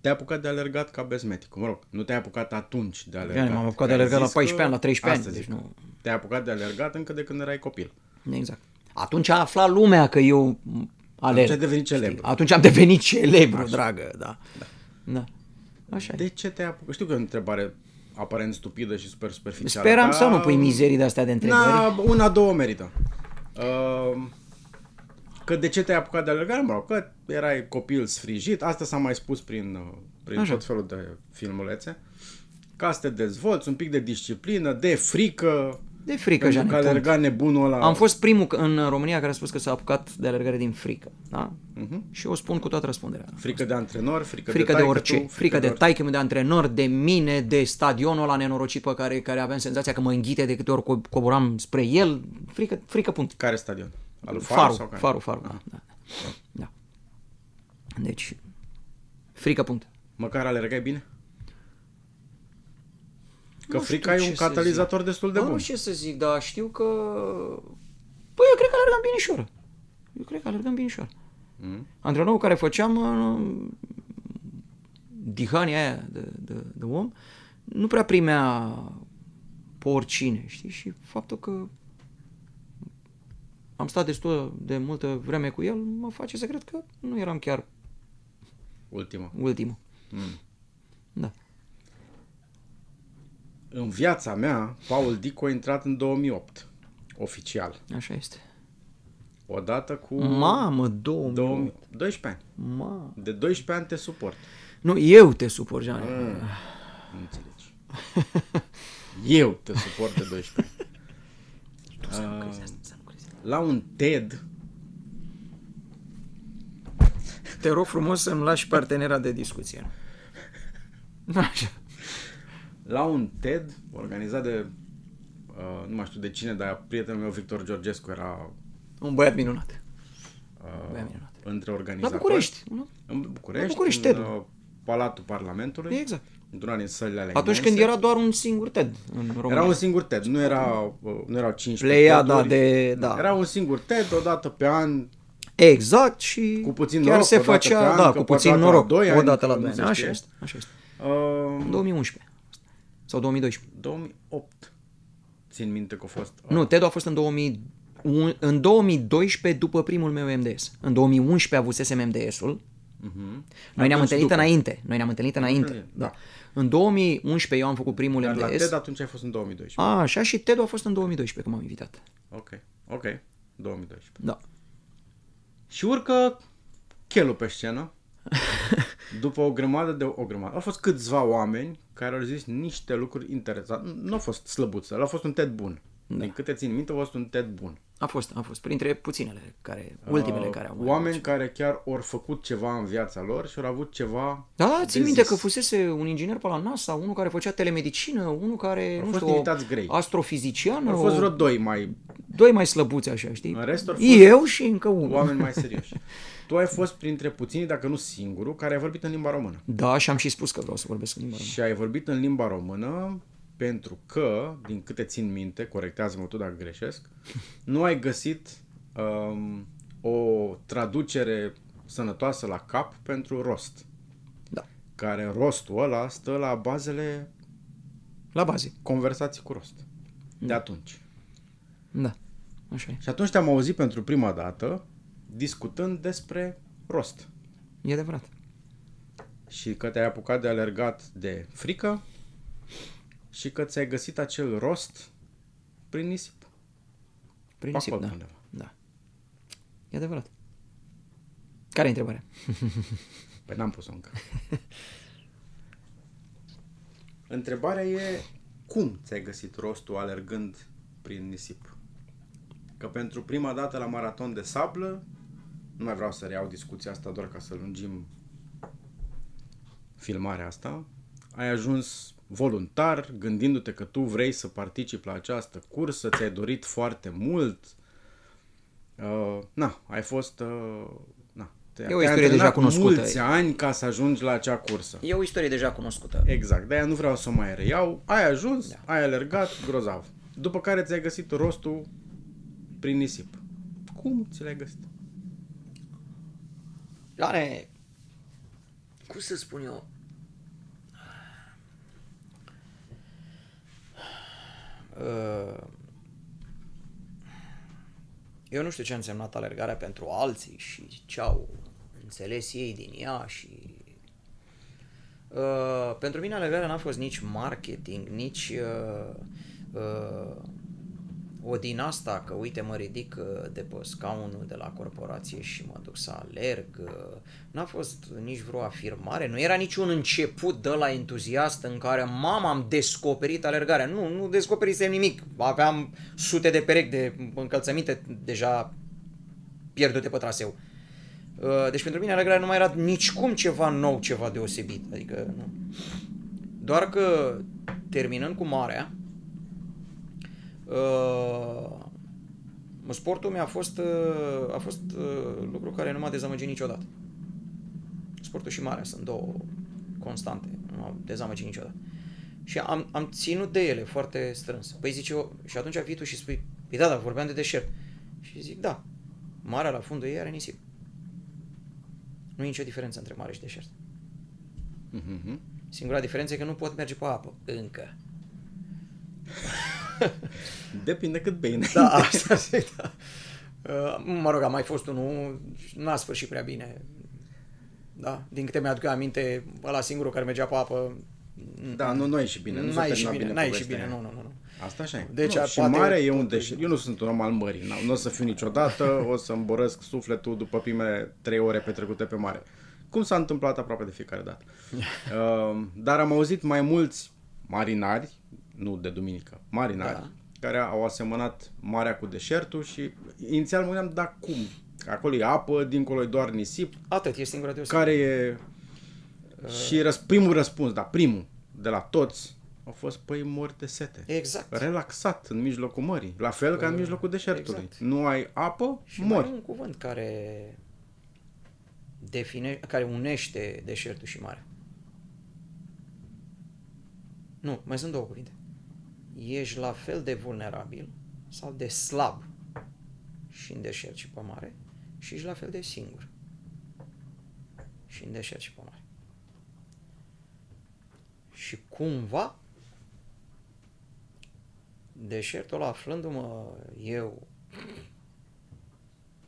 te-ai apucat de alergat ca bezmetic. Mă rog, nu te-ai apucat atunci de alergat. m-am apucat de alergat la 14 ani, la 13 ani. Deci nu... Te-ai apucat de alergat încă de când erai copil. Exact. Atunci a aflat lumea că eu alerg. Atunci ai devenit celebru. Știi? Atunci am devenit celebru, Așa. dragă, da. da. da. Așa De ce te-ai apucat? Știu că e o întrebare aparent stupidă și super superficială. Speram dar... să nu pui mizerii de astea de întrebări. Na, una, două merită. Uh, că de ce te-ai apucat de alergare? Mă rog, că erai copil sfrijit. Asta s-a mai spus prin, uh, prin Așa. tot felul de filmulețe. Ca să te dezvolți, un pic de disciplină, de frică. De frică, Pentru că alerga nebunul ăla. Am fost primul în România care a spus că s-a apucat de alergare din frică. Da? Uh-huh. Și o spun cu toată răspunderea. Frică de antrenor, frică, frică de, de orice. Tu, frică, frică de, de taică de antrenor, de mine, de stadionul ăla nenorocit pe care, care aveam senzația că mă înghite de câte ori co- coboram spre el. Frică, frică punct. Care stadion? Al Faru, Faru, sau care? Faru, Faru, ah. da. da. Deci, frică punct. Măcar alergai bine? Că nu frica e un catalizator destul de bun. Nu știu ce să zic, dar știu că... Păi eu cred că alergam binișor. Eu cred că alergam binișor. Mm. Antrenorul care făceam uh, dihania aia de, de, de om nu prea primea pe oricine, știi? Și faptul că am stat destul de multă vreme cu el mă face să cred că nu eram chiar ultimul. Ultimul. Mm. Da. În viața mea, Paul Dico a intrat în 2008, oficial. Așa este. Odată cu... Mamă, 2000. 2000 12 ani. Mamă. De 12 ani te suport. Nu, eu te suport, Jean. Mm, nu înțelegi. eu te suport de 12 ani. Tu să nu La un TED... Te rog frumos să-mi lași partenera de discuție. Așa la un TED organizat de, uh, nu mai știu de cine, dar prietenul meu Victor Georgescu era... Un băiat minunat. Uh, băiat minunat. Între organizatori. La București. Nu? În București, la București în uh, Palatul Parlamentului. Exact. Într-una din sălile alea Atunci imense. când era doar un singur TED în România. Era un singur TED, nu, era, uh, nu erau 15 Pleiada de... Da. Era un singur TED, o dată pe an, Exact și cu puțin chiar noroc, se făcea, an, da, cu puțin noroc, la 2 ani, o dată la 2 nu ani. se Așa știe. este, așa este. Uh, 2011 sau 2012. 2008. Țin minte că a fost... Nu, TED a fost în 2000, un- în 2012 după primul meu MDS. În 2011 avusesem MDS-ul. Uh-huh. Noi ne-am Atunci întâlnit după. înainte. Noi ne-am întâlnit înainte. Da. În 2011 eu am făcut primul Dar la MDS. TED atunci ai fost în 2012. A, așa și TED a fost în 2012 când m-am invitat. Ok, ok. 2012. Da. Și urcă chelul pe scenă. După o grămadă de... O grămadă. Au fost câțiva oameni care au zis niște lucruri interesante. Nu a fost slăbuță, a fost un TED bun. Da. Din câte țin minte, a fost un TED bun. A fost, a fost printre puținele care, ultimele Uh, care au mai Oameni care chiar au făcut ceva în viața lor și au avut ceva Da, de țin minte zis. că fusese un inginer pe la NASA, unul care făcea telemedicină, unul care, Au nu fost știu, o invitați grei. astrofiziciană, Au fost o- vreo doi mai doi mai slăbuți așa, știi? În rest au fost Eu și încă unul. oameni mai serioși. Tu ai fost printre puțini, dacă nu singurul, care ai vorbit în limba română. Da, și am și spus că vreau să vorbesc în limba română. Și ai vorbit în limba română pentru că, din câte țin minte, corectează-mă tu dacă greșesc, nu ai găsit um, o traducere sănătoasă la cap pentru rost. Da. Care rostul ăla stă la bazele La baze. conversații cu rost. de atunci. Da, așa e. Și atunci te-am auzit pentru prima dată discutând despre rost. E adevărat. Și că te-ai apucat de alergat de frică și că ți-ai găsit acel rost prin nisip. Prin Pe nisip, acolo da. undeva. da. E adevărat. Care e întrebarea? Păi n-am pus-o încă. Întrebarea e cum ți-ai găsit rostul alergând prin nisip? Că pentru prima dată la maraton de sablă, nu mai vreau să reiau discuția asta doar ca să lungim filmarea asta, ai ajuns voluntar, gândindu-te că tu vrei să participi la această cursă, ți-ai dorit foarte mult. Uh, na, ai fost... Uh, na, te, E o te-ai istorie deja antrenat cunoscută. mulți ani ca să ajungi la acea cursă. E o istorie deja cunoscută. Exact, de-aia nu vreau să o mai reiau. Ai ajuns, da. ai alergat, grozav. După care ți-ai găsit rostul prin nisip. Cum ți l-ai găsit? Lane, cum să spun eu? Eu nu știu ce a însemnat alergarea pentru alții și ce au înțeles ei din ea și... Uh, pentru mine alergarea n-a fost nici marketing, nici uh, uh, o din asta că uite mă ridic uh, de pe scaunul de la corporație și mă duc să alerg. uh, N-a fost nici vreo afirmare, nu era niciun început de la entuziast în care mama am descoperit alergarea. Nu, nu descoperisem nimic. Aveam sute de perechi de încălțăminte deja pierdute pe traseu. Uh, Deci pentru mine alergarea nu mai era nicicum ceva nou, ceva deosebit. Adică nu. Doar că terminând cu marea, uh, sportul mi-a fost, uh, a fost uh, lucru care nu m-a dezamăgit niciodată. Sportul și marea sunt două constante, nu m-au dezamăgit niciodată. Și am, am ținut de ele foarte strâns. Păi zice eu, și atunci vii tu și spui, păi da, da, vorbeam de deșert. Și zic, da, marea la fundul ei are nisip. Nu e nicio diferență între mare și deșert. Mm-hmm. Singura diferență e că nu pot merge pe apă. Încă. Depinde cât bine. Da, asta zic, da. Uh, Mă rog, a mai fost unul, n-a sfârșit prea bine. Da, din câte mi-aduc eu aminte, ăla singurul care mergea pe apă, Da, nu, nu e și bine. Nu s-a n-a ieșit terminat bine, n-a ieșit povestea bine, aia. nu, nu, nu. nu. Asta așa e. Deci, nu, a- și poate- marea e un poate- deșert. Eu nu sunt un om al mării. n- Nu o să fiu niciodată. O să-mi borăsc sufletul după primele trei ore petrecute pe mare. Cum s-a întâmplat aproape de fiecare dată. uh, dar am auzit mai mulți marinari, nu de duminică, marinari, Da. care au asemănat marea cu deșertul și inițial mă gândeam, dar cum? Că Acolo e apă, dincolo e doar nisip. Atât, e singura deosebire. Care e... Și răs, primul răspuns, da, primul, de la toți, au fost, păi, mori de sete. Exact. Relaxat în mijlocul mării. La fel ca în mijlocul deșertului. exact. Nu ai apă, Și mai e mori. un cuvânt care define, care unește deșertul și marea. Nu, mai sunt două cuvinte. Ești la fel de vulnerabil sau de slab și în deșert și pe mare și ești la fel de singur și în deșert și pe mare. Și cumva deșertul ăla aflându-mă eu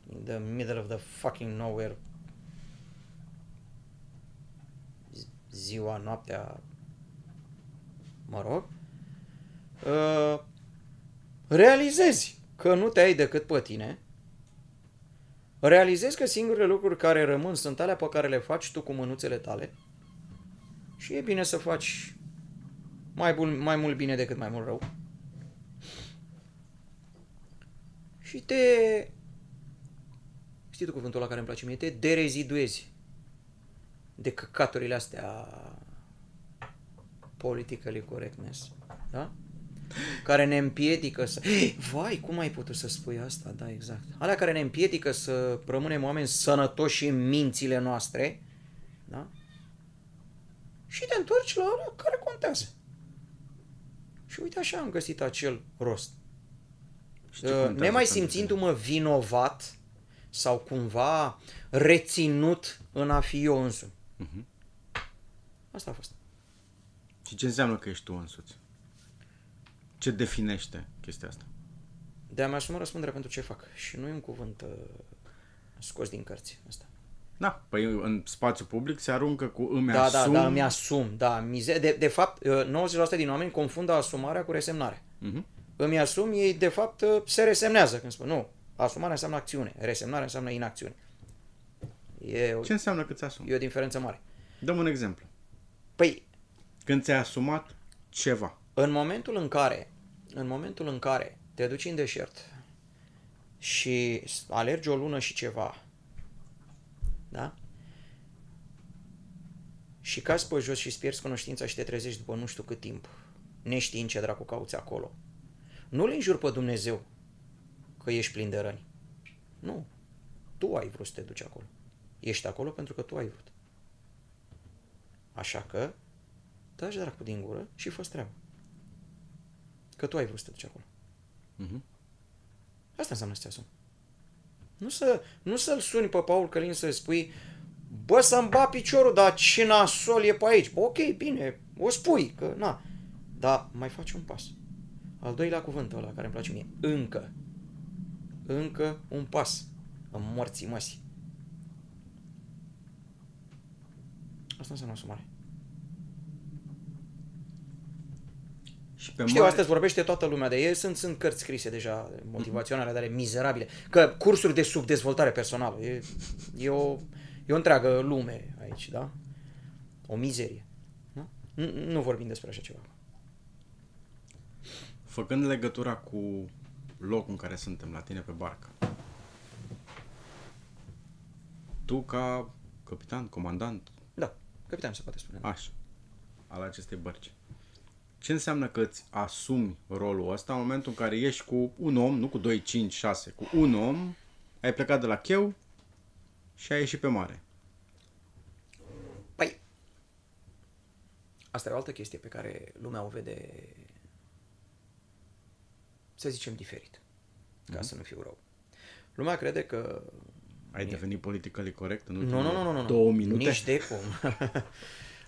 in the middle of the fucking nowhere zi- ziua, noaptea, mă rog, uh, realizezi că nu te ai decât pe tine, realizezi că singurele lucruri care rămân sunt alea pe care le faci tu cu mânuțele tale și e bine să faci mai, bun, mai mult bine decât mai mult rău. Și te... Știi tu cuvântul ăla care îmi place mie? Te dereziduezi de căcaturile astea politically correctness. Da? Care ne împiedică să... Vai, cum ai putut să spui asta? Da, exact. Alea care ne împiedică să rămânem oameni sănătoși în mințile noastre. Da? Și te întorci la alea care contează. Și uite așa am găsit acel rost. Și ce Uh, contează nemai pentru simțindu-mă vinovat sau cumva reținut în a fi eu însumi. Mhm. Asta a fost. Și ce înseamnă că ești tu însuți? Ce definește chestia asta? De a-mi asuma răspunderea pentru ce fac. Și nu e un cuvânt uh, scos din cărți asta. Da, păi în spațiu public se aruncă cu îmi Da, asum. da, da, îmi asum. Da, mize- de, de fapt, uh, 90% din oameni confundă asumarea cu resemnarea. Mhm. Îmi asum, ei de fapt uh, se resemnează când spun. Nu, asumarea înseamnă acțiune, resemnarea înseamnă inacțiune. E o, Ce înseamnă că ți asumi? e o diferență mare. Dăm un exemplu. Păi, Când ți-ai asumat ceva. În momentul în care, în momentul în care te duci în deșert și alergi o lună și ceva, da? Și cazi pe jos și îți pierzi cunoștința și te trezești după nu știu cât timp, neștiind ce dracu cauți acolo. Nu-L înjuri pe Dumnezeu că ești plin de răni. Nu. Tu ai vrut să te duci acolo. Ești acolo pentru că tu ai vrut. Așa că taci dracu din gură și fă treabă. Că tu ai vrut să te duci acolo. Mhm. Asta înseamnă să te asumi. Nu, să, nu să-l suni pe Paul Călin să spui bă să-mi ba piciorul, dar ce nasol e pe aici. Bă, ok, bine, o spui, că na. Dar mai faci un pas. Al doilea cuvânt ăla care îmi place mie. Încă. Încă un pas. În morții măsii. Asta înseamnă asumare. Și pe Știu, mare... astăzi vorbește toată lumea de ei, sunt, sunt cărți scrise deja motivaționale, dar mizerabile. Că cursuri de subdezvoltare personală, e, e, o, e o întreagă lume aici, da? O mizerie. Da? Nu, nu vorbim despre așa ceva. Făcând legătura cu locul în care suntem la tine pe barcă. Tu ca capitan, comandant, Da, capitan se poate spune. așa, al acestei bărci. Ce înseamnă că îți asumi rolul ăsta în momentul în care ești cu un om, nu cu 2, 5, 6, cu un om, ai plecat de la cheu și ai ieșit pe mare. Păi, asta e o altă chestie pe care lumea o vede, să zicem, diferit, ca să nu fiu rău. Lumea crede că Ai devenit politically corect în Nu, ultimele nu, nu, nu, nu. două minute? Nici de cum.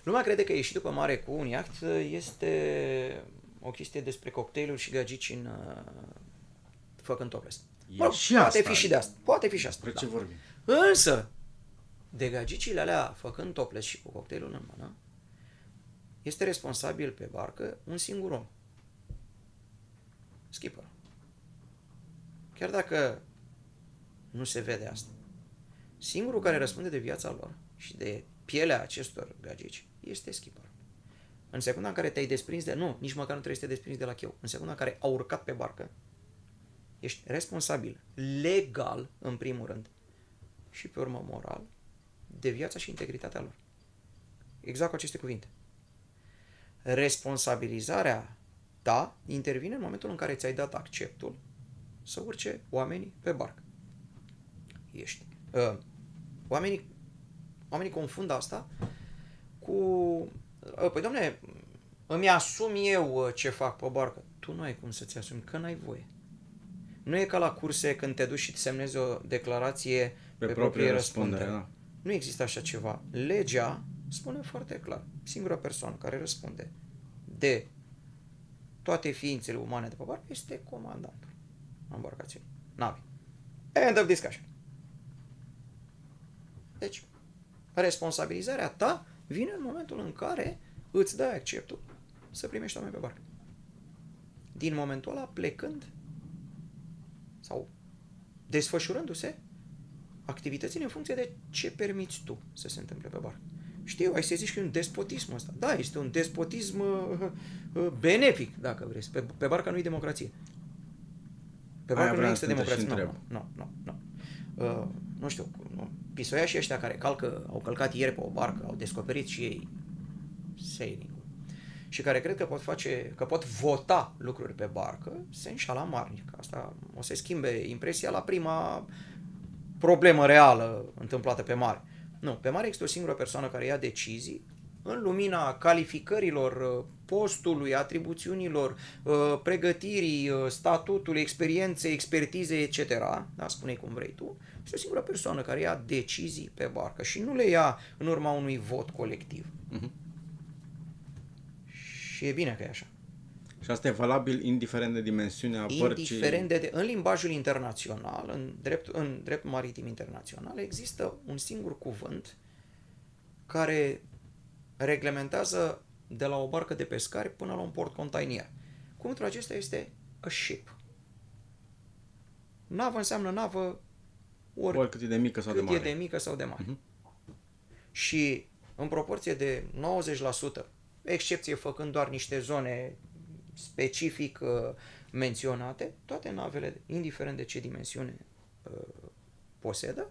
Lumea crede că ieșitul pe mare cu un iaht este o chestie despre cocktailuri și gagici în uh, făcând topless. E Mă rog, și poate asta. fi și de asta. Poate fi și asta. Despre ce da. vorbim? Însă, de gagicile alea făcând topless și cu cocktailul în mână, este responsabil pe barcă un singur om. Skipper. Chiar dacă nu se vede asta. Singurul care răspunde de viața lor și de pielea acestor gagici este skipper. În secunda în care te-ai desprins de... Nu, nici măcar nu trebuie să te desprinzi de la cheu. În secunda în care au urcat pe barcă, ești responsabil, legal, în primul rând, și pe urmă moral, de viața și integritatea lor. Exact cu aceste cuvinte. Responsabilizarea ta intervine în momentul în care ți-ai dat acceptul să urce oamenii pe barcă. Ești. Uh, oamenii, oamenii confundă asta cu... Uh, păi, domne, îmi asum eu uh, ce fac pe barcă. Tu nu ai cum să-ți asumi, că n-ai voie. Nu e ca la curse când te duci și îți semnezi o declarație pe, Pe pe proprie proprie răspundere, răspundere. da. Nu există așa ceva. Legea spune foarte clar. Singura persoană care răspunde de toate ființele umane de pe barcă este comandantul embarcațiunii, navei. End of discussion. Deci, responsabilizarea ta vine în momentul în care îți dai acceptul să primești oameni pe barcă. Din momentul ăla, plecând sau desfășurându-se activitățile în funcție de ce permiți tu să se întâmple pe barcă. Știu, ai să zici că e un despotism ăsta. Da, este un despotism uh, uh, benefic, dacă vrei. Pe, pe barcă nu e democrație. Pe Aia barcă nu vreau există să te democrație. și Nu, întreb. nu, nu, nu. Uh, nu știu, nu. Pisoiașii ăștia care calcă, au călcat ieri pe o barcă, au descoperit și ei sailing și care cred că pot face, că pot vota lucruri pe barcă, se înșala marnic. Asta o să schimbe impresia la prima problemă reală întâmplată pe mare. Nu, pe mare există o singură persoană care ia decizii în lumina calificărilor, uh, postului, atribuțiunilor, uh, pregătirii, uh, statutului, experienței, expertizei, etc. Da, spune cum vrei tu. Este o singură persoană care ia decizii pe barcă și nu le ia în urma unui vot colectiv. Mhm. Și e bine că e așa. Și Și asta e valabil indiferent de dimensiunea bărcii. Indiferent de, de, în limbajul internațional, în drept, în drept maritim internațional, există un singur cuvânt care reglementează de la o barcă de pescari până la un port container. Cuvântul acesta este a ship. Navă înseamnă navă ori Oricât e de mică sau cât de mare. e de mică sau de mare. Mhm. Și în proporție de 90%, excepție făcând doar niște zone specific uh, menționate, toate navele, indiferent de ce dimensiune uh, posedă,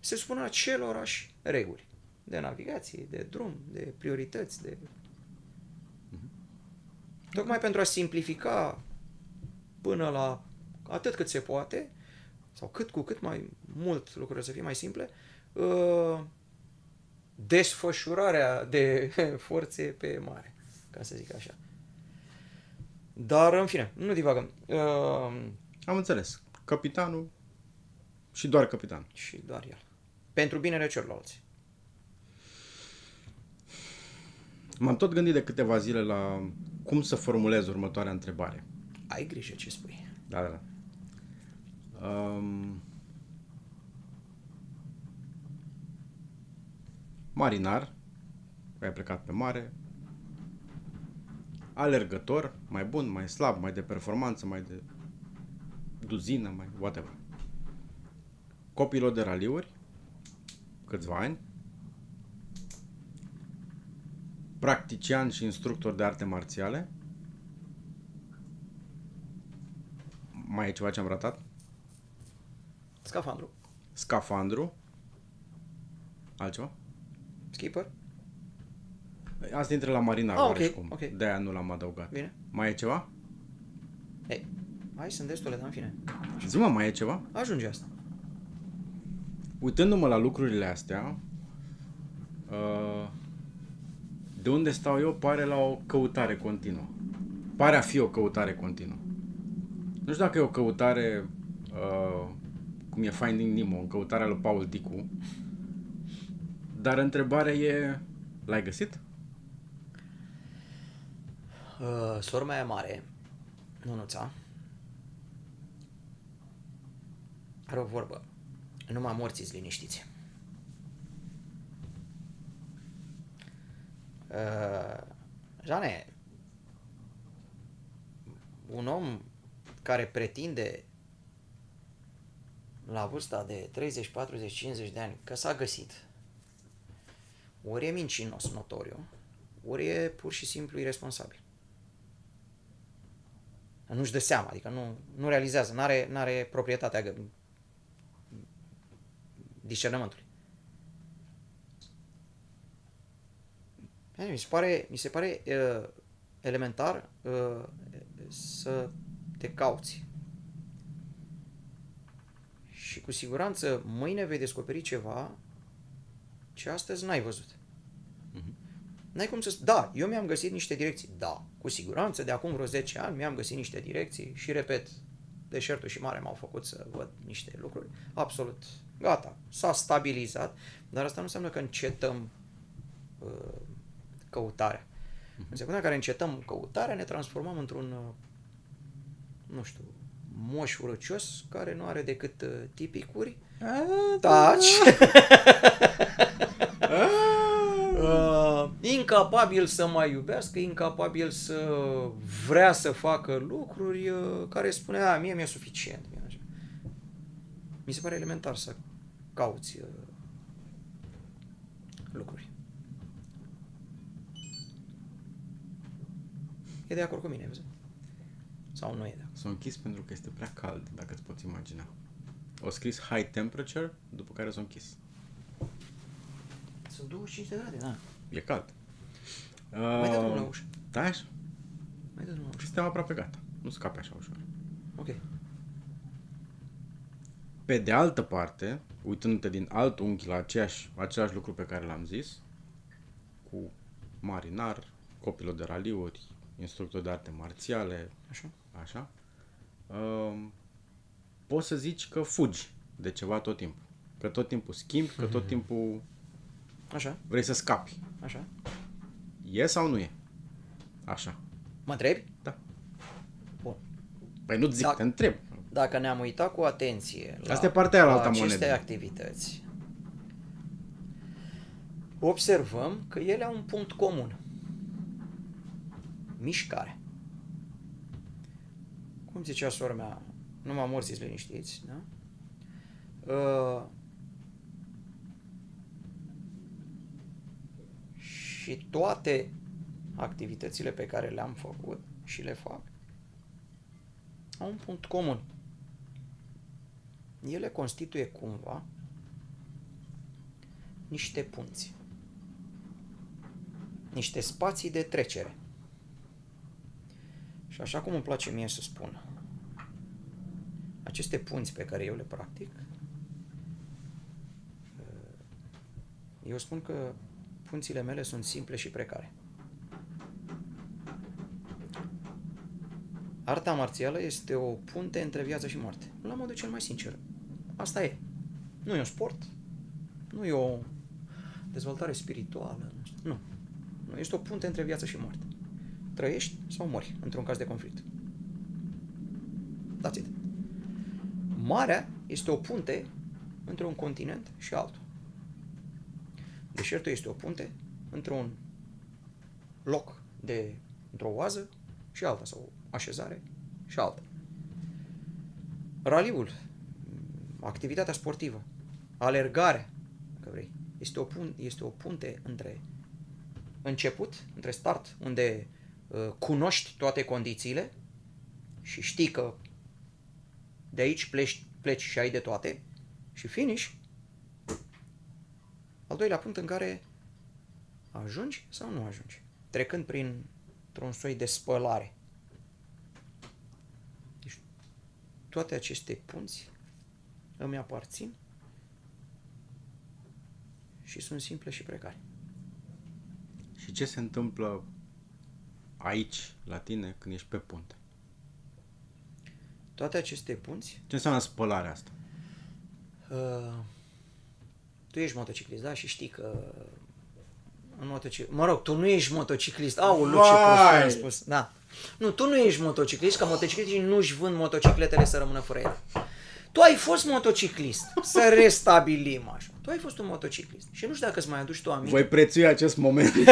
se supun acelorași reguli de navigație, de drum, de priorități, de... Tocmai pentru a simplifica până la atât cât se poate, sau cât cu cât mai mult lucrurile să fie mai simple, uh, desfășurarea de forțe pe mare, ca să zic așa. Dar, în fine, nu divagăm. Uh, Am înțeles. Capitanul și doar capitan. și doar el. Pentru binele celorlalți. M-am tot gândit de câteva zile la cum să formulez următoarea întrebare. Ai grijă ce spui. Da, da, da. Um, marinar, ai plecat pe mare, alergător, mai bun, mai slab, mai de performanță, mai de duzină, mai whatever. Copilot de raliuri, câțiva ani, practician și instructor de arte marțiale, mai e ceva ce am ratat? Scafandru. Scafandru. Altceva? Skipper. Asta intră la marinar, Ah, ok, oricum. ok. De-aia nu l-am adăugat. Bine. Mai e ceva? Ei, hai, sunt destule, dar în fine. Zi-mă, mai e ceva? Ajunge asta. Uitându-mă la lucrurile astea, uh, de unde stau eu pare la o căutare continuă. Pare a fi o căutare continuă. Nu știu dacă e o căutare uh, cum e Finding Nemo, în căutarea lui Paul Dicu, dar întrebarea e, l-ai găsit? Uh, sora mea mare, Nunuța, are o vorbă. Numai morții liniștiți. Uh, Jane, un om care pretinde la vârsta de 30, 40, 50 de ani că s-a găsit, ori e mincinos notoriu, ori e pur și simplu irresponsabil. Nu-și dă seama, adică nu, nu realizează, nu are n-are proprietatea gă- discernământului. Mi se pare, mi se pare uh, elementar uh, să te cauți. Și cu siguranță mâine vei descoperi ceva ce astăzi n-ai văzut. N-ai cum să... Da, eu mi-am găsit niște direcții. Da, cu siguranță, de acum vreo 10 ani mi-am găsit niște direcții și, repet, deșertul și mare m-au făcut să văd niște lucruri. Absolut. Gata. S-a stabilizat. Dar asta nu înseamnă că încetăm uh, căutarea. În secunda în care încetăm căutarea, ne transformăm într-un, uh, nu știu, moș urăcios care nu are decât uh, tipicuri. Taci! uh, incapabil să mai iubească, incapabil să vrea să facă lucruri uh, care spune, a, mie mi-e suficient. Mie așa. Mi se pare elementar să cauți uh, lucruri. E de acord cu mine, vezi? Sau nu e de acord? S-a închis pentru că este prea cald, dacă îți poți imagina. O scris high temperature, după care s-a închis. Sunt 25 de grade, da. E cald. Mai dă drumul Uh, la ușă. Da, așa. Mai dă drumul la ușă. Suntem aproape gata. Nu scape așa ușor. Ok. Pe de altă parte, uitându-te din alt unghi la aceeași, același lucru pe care l-am zis, cu marinar, copilul de raliuri, instructor de arte marțiale, Așa. Așa, um, poți să zici că fugi de ceva tot timpul. Că tot timpul schimbi, că tot timpul Așa. vrei să scapi. Așa. E sau nu e? Așa. Mă întrebi? Da. Păi nu zic, Da. te întreb. Dacă ne-am uitat cu atenție la, Asta e partea aia la la alta aceste monedă. activități, observăm că ele au un punct comun. Mișcare. Cum zicea sora mea, nu m-am morți liniștiți, da? Uh, și toate activitățile pe care le-am făcut și le fac au un punct comun. Ele constituie cumva niște punți, niște spații de trecere. Și așa cum îmi place mie să spun, aceste punți pe care eu le practic, eu spun că punțile mele sunt simple și precare. Arta marțială este o punte între viață și moarte. La modul cel mai sincer. Asta e. Nu e un sport. Nu e o dezvoltare spirituală. nu știu. Nu. Nu. Este o punte între viață și moarte. Trăiești sau mori într-un caz de conflict. That's it. Marea este o punte între un continent și altul. Deșertul este o punte între un loc de într-o oază și alta, sau așezare și alta. Raliul, activitatea sportivă, alergarea, dacă vrei, este o, pun- este o punte între început, între start, unde uh, cunoști toate condițiile și știi că de aici pleci, pleci și ai de toate, și finish, al doilea punct în care ajungi sau nu ajungi, trecând prin un soi de spălare. Deci toate aceste punți îmi aparțin și sunt simple și precare. Și ce se întâmplă aici, la tine, când ești pe punte? Toate aceste punți, Ce înseamnă spălarea asta? uh, tu ești motociclist, da? Și știi că în motociclist, mă rog, tu nu ești motociclist. Aoleu, ce Vai! prost am spus. Da. Nu, tu nu ești motociclist, că motocicliștii nu-și vând motocicletele să rămână fără ele. Tu ai fost motociclist, să restabilim așa. Tu ai fost un motociclist. Și nu știu dacă îți mai aduci tu aminte. Voi prețui acest moment.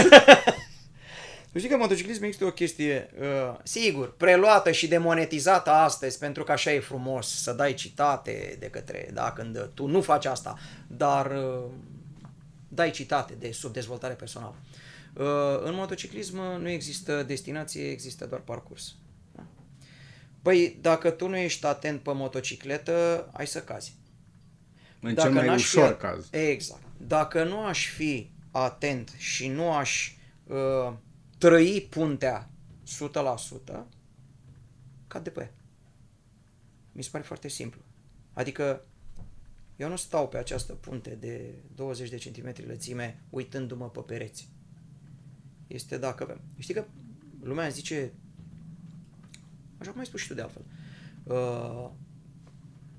Tu știi că motociclismul este o chestie, uh, sigur, preluată și demonetizată astăzi, pentru că așa e frumos să dai citate de către, da, când tu nu faci asta, dar uh, dai citate de subdezvoltare personală. Uh, în motociclism nu există destinație, există doar parcurs. Da? Păi, dacă tu nu ești atent pe motocicletă, ai să cazi. În cel mai n-aș ușor fi, caz. Exact. Dacă nu aș fi atent și nu aș uh, trăi puntea 100%, cad de pe ea. Mi se pare foarte simplu. Adică eu nu stau pe această punte de 20 de centimetri lățime uitându-mă pe pereți. Este dacă... Știi că lumea zice, așa cum ai spus și tu de altfel, uh,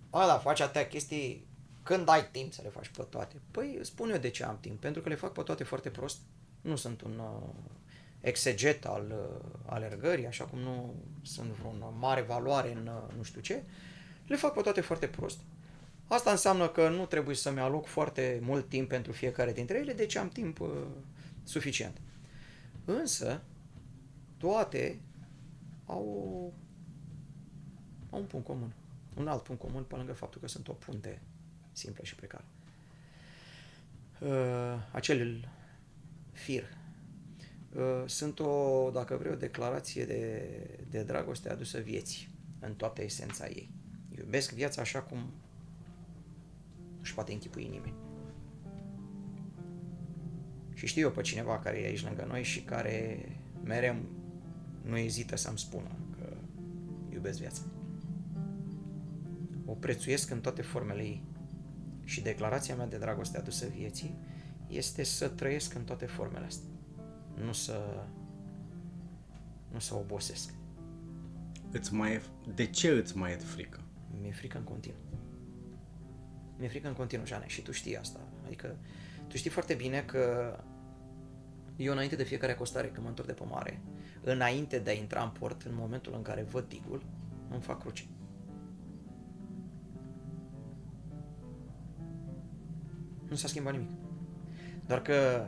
a, da, faci atâtea chestii când ai timp să le faci pe toate. Păi spun eu de ce am timp, pentru că le fac pe toate foarte prost. Nu sunt un uh, exeget al uh, alergării, așa cum nu sunt vreun mare valoare în uh, nu știu ce. Le fac pe toate foarte prost. Asta înseamnă că nu trebuie să-mi aloc foarte mult timp pentru fiecare dintre ele, deci am timp uh, suficient. Însă, toate au, au un punct comun. Un alt punct comun, pe lângă faptul că sunt o punte simplă și precară. Uh, acel fir. Uh, sunt o, dacă vrei, o declarație de, de dragoste adusă vieții, în toată esența ei. Iubesc viața așa cum își poate închipui nimeni. Și știu eu pe cineva care e aici lângă noi și care mereu nu ezită să-mi spună că iubesc viața. O prețuiesc în toate formele ei. Și declarația mea de dragoste adusă vieții este să trăiesc în toate formele astea. Nu să nu să obosesc. Îți mai e, de ce îți mai e frică? Mi-e frică în continuu. Mi-e frică în continuu, Jane, și tu știi asta. Adică tu știi foarte bine că eu înainte de fiecare acostare, când mă întorc de pe mare, înainte de a intra în port, în momentul în care văd digul, îmi fac cruce. Nu s-a schimbat nimic. Doar că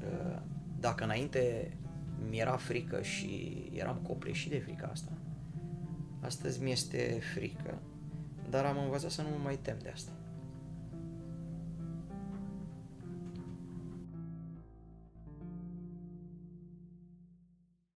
uh, dacă înainte mi-era frică și eram copleșit de frica asta, astăzi mi este frică, dar am învățat să nu mă mai tem de asta.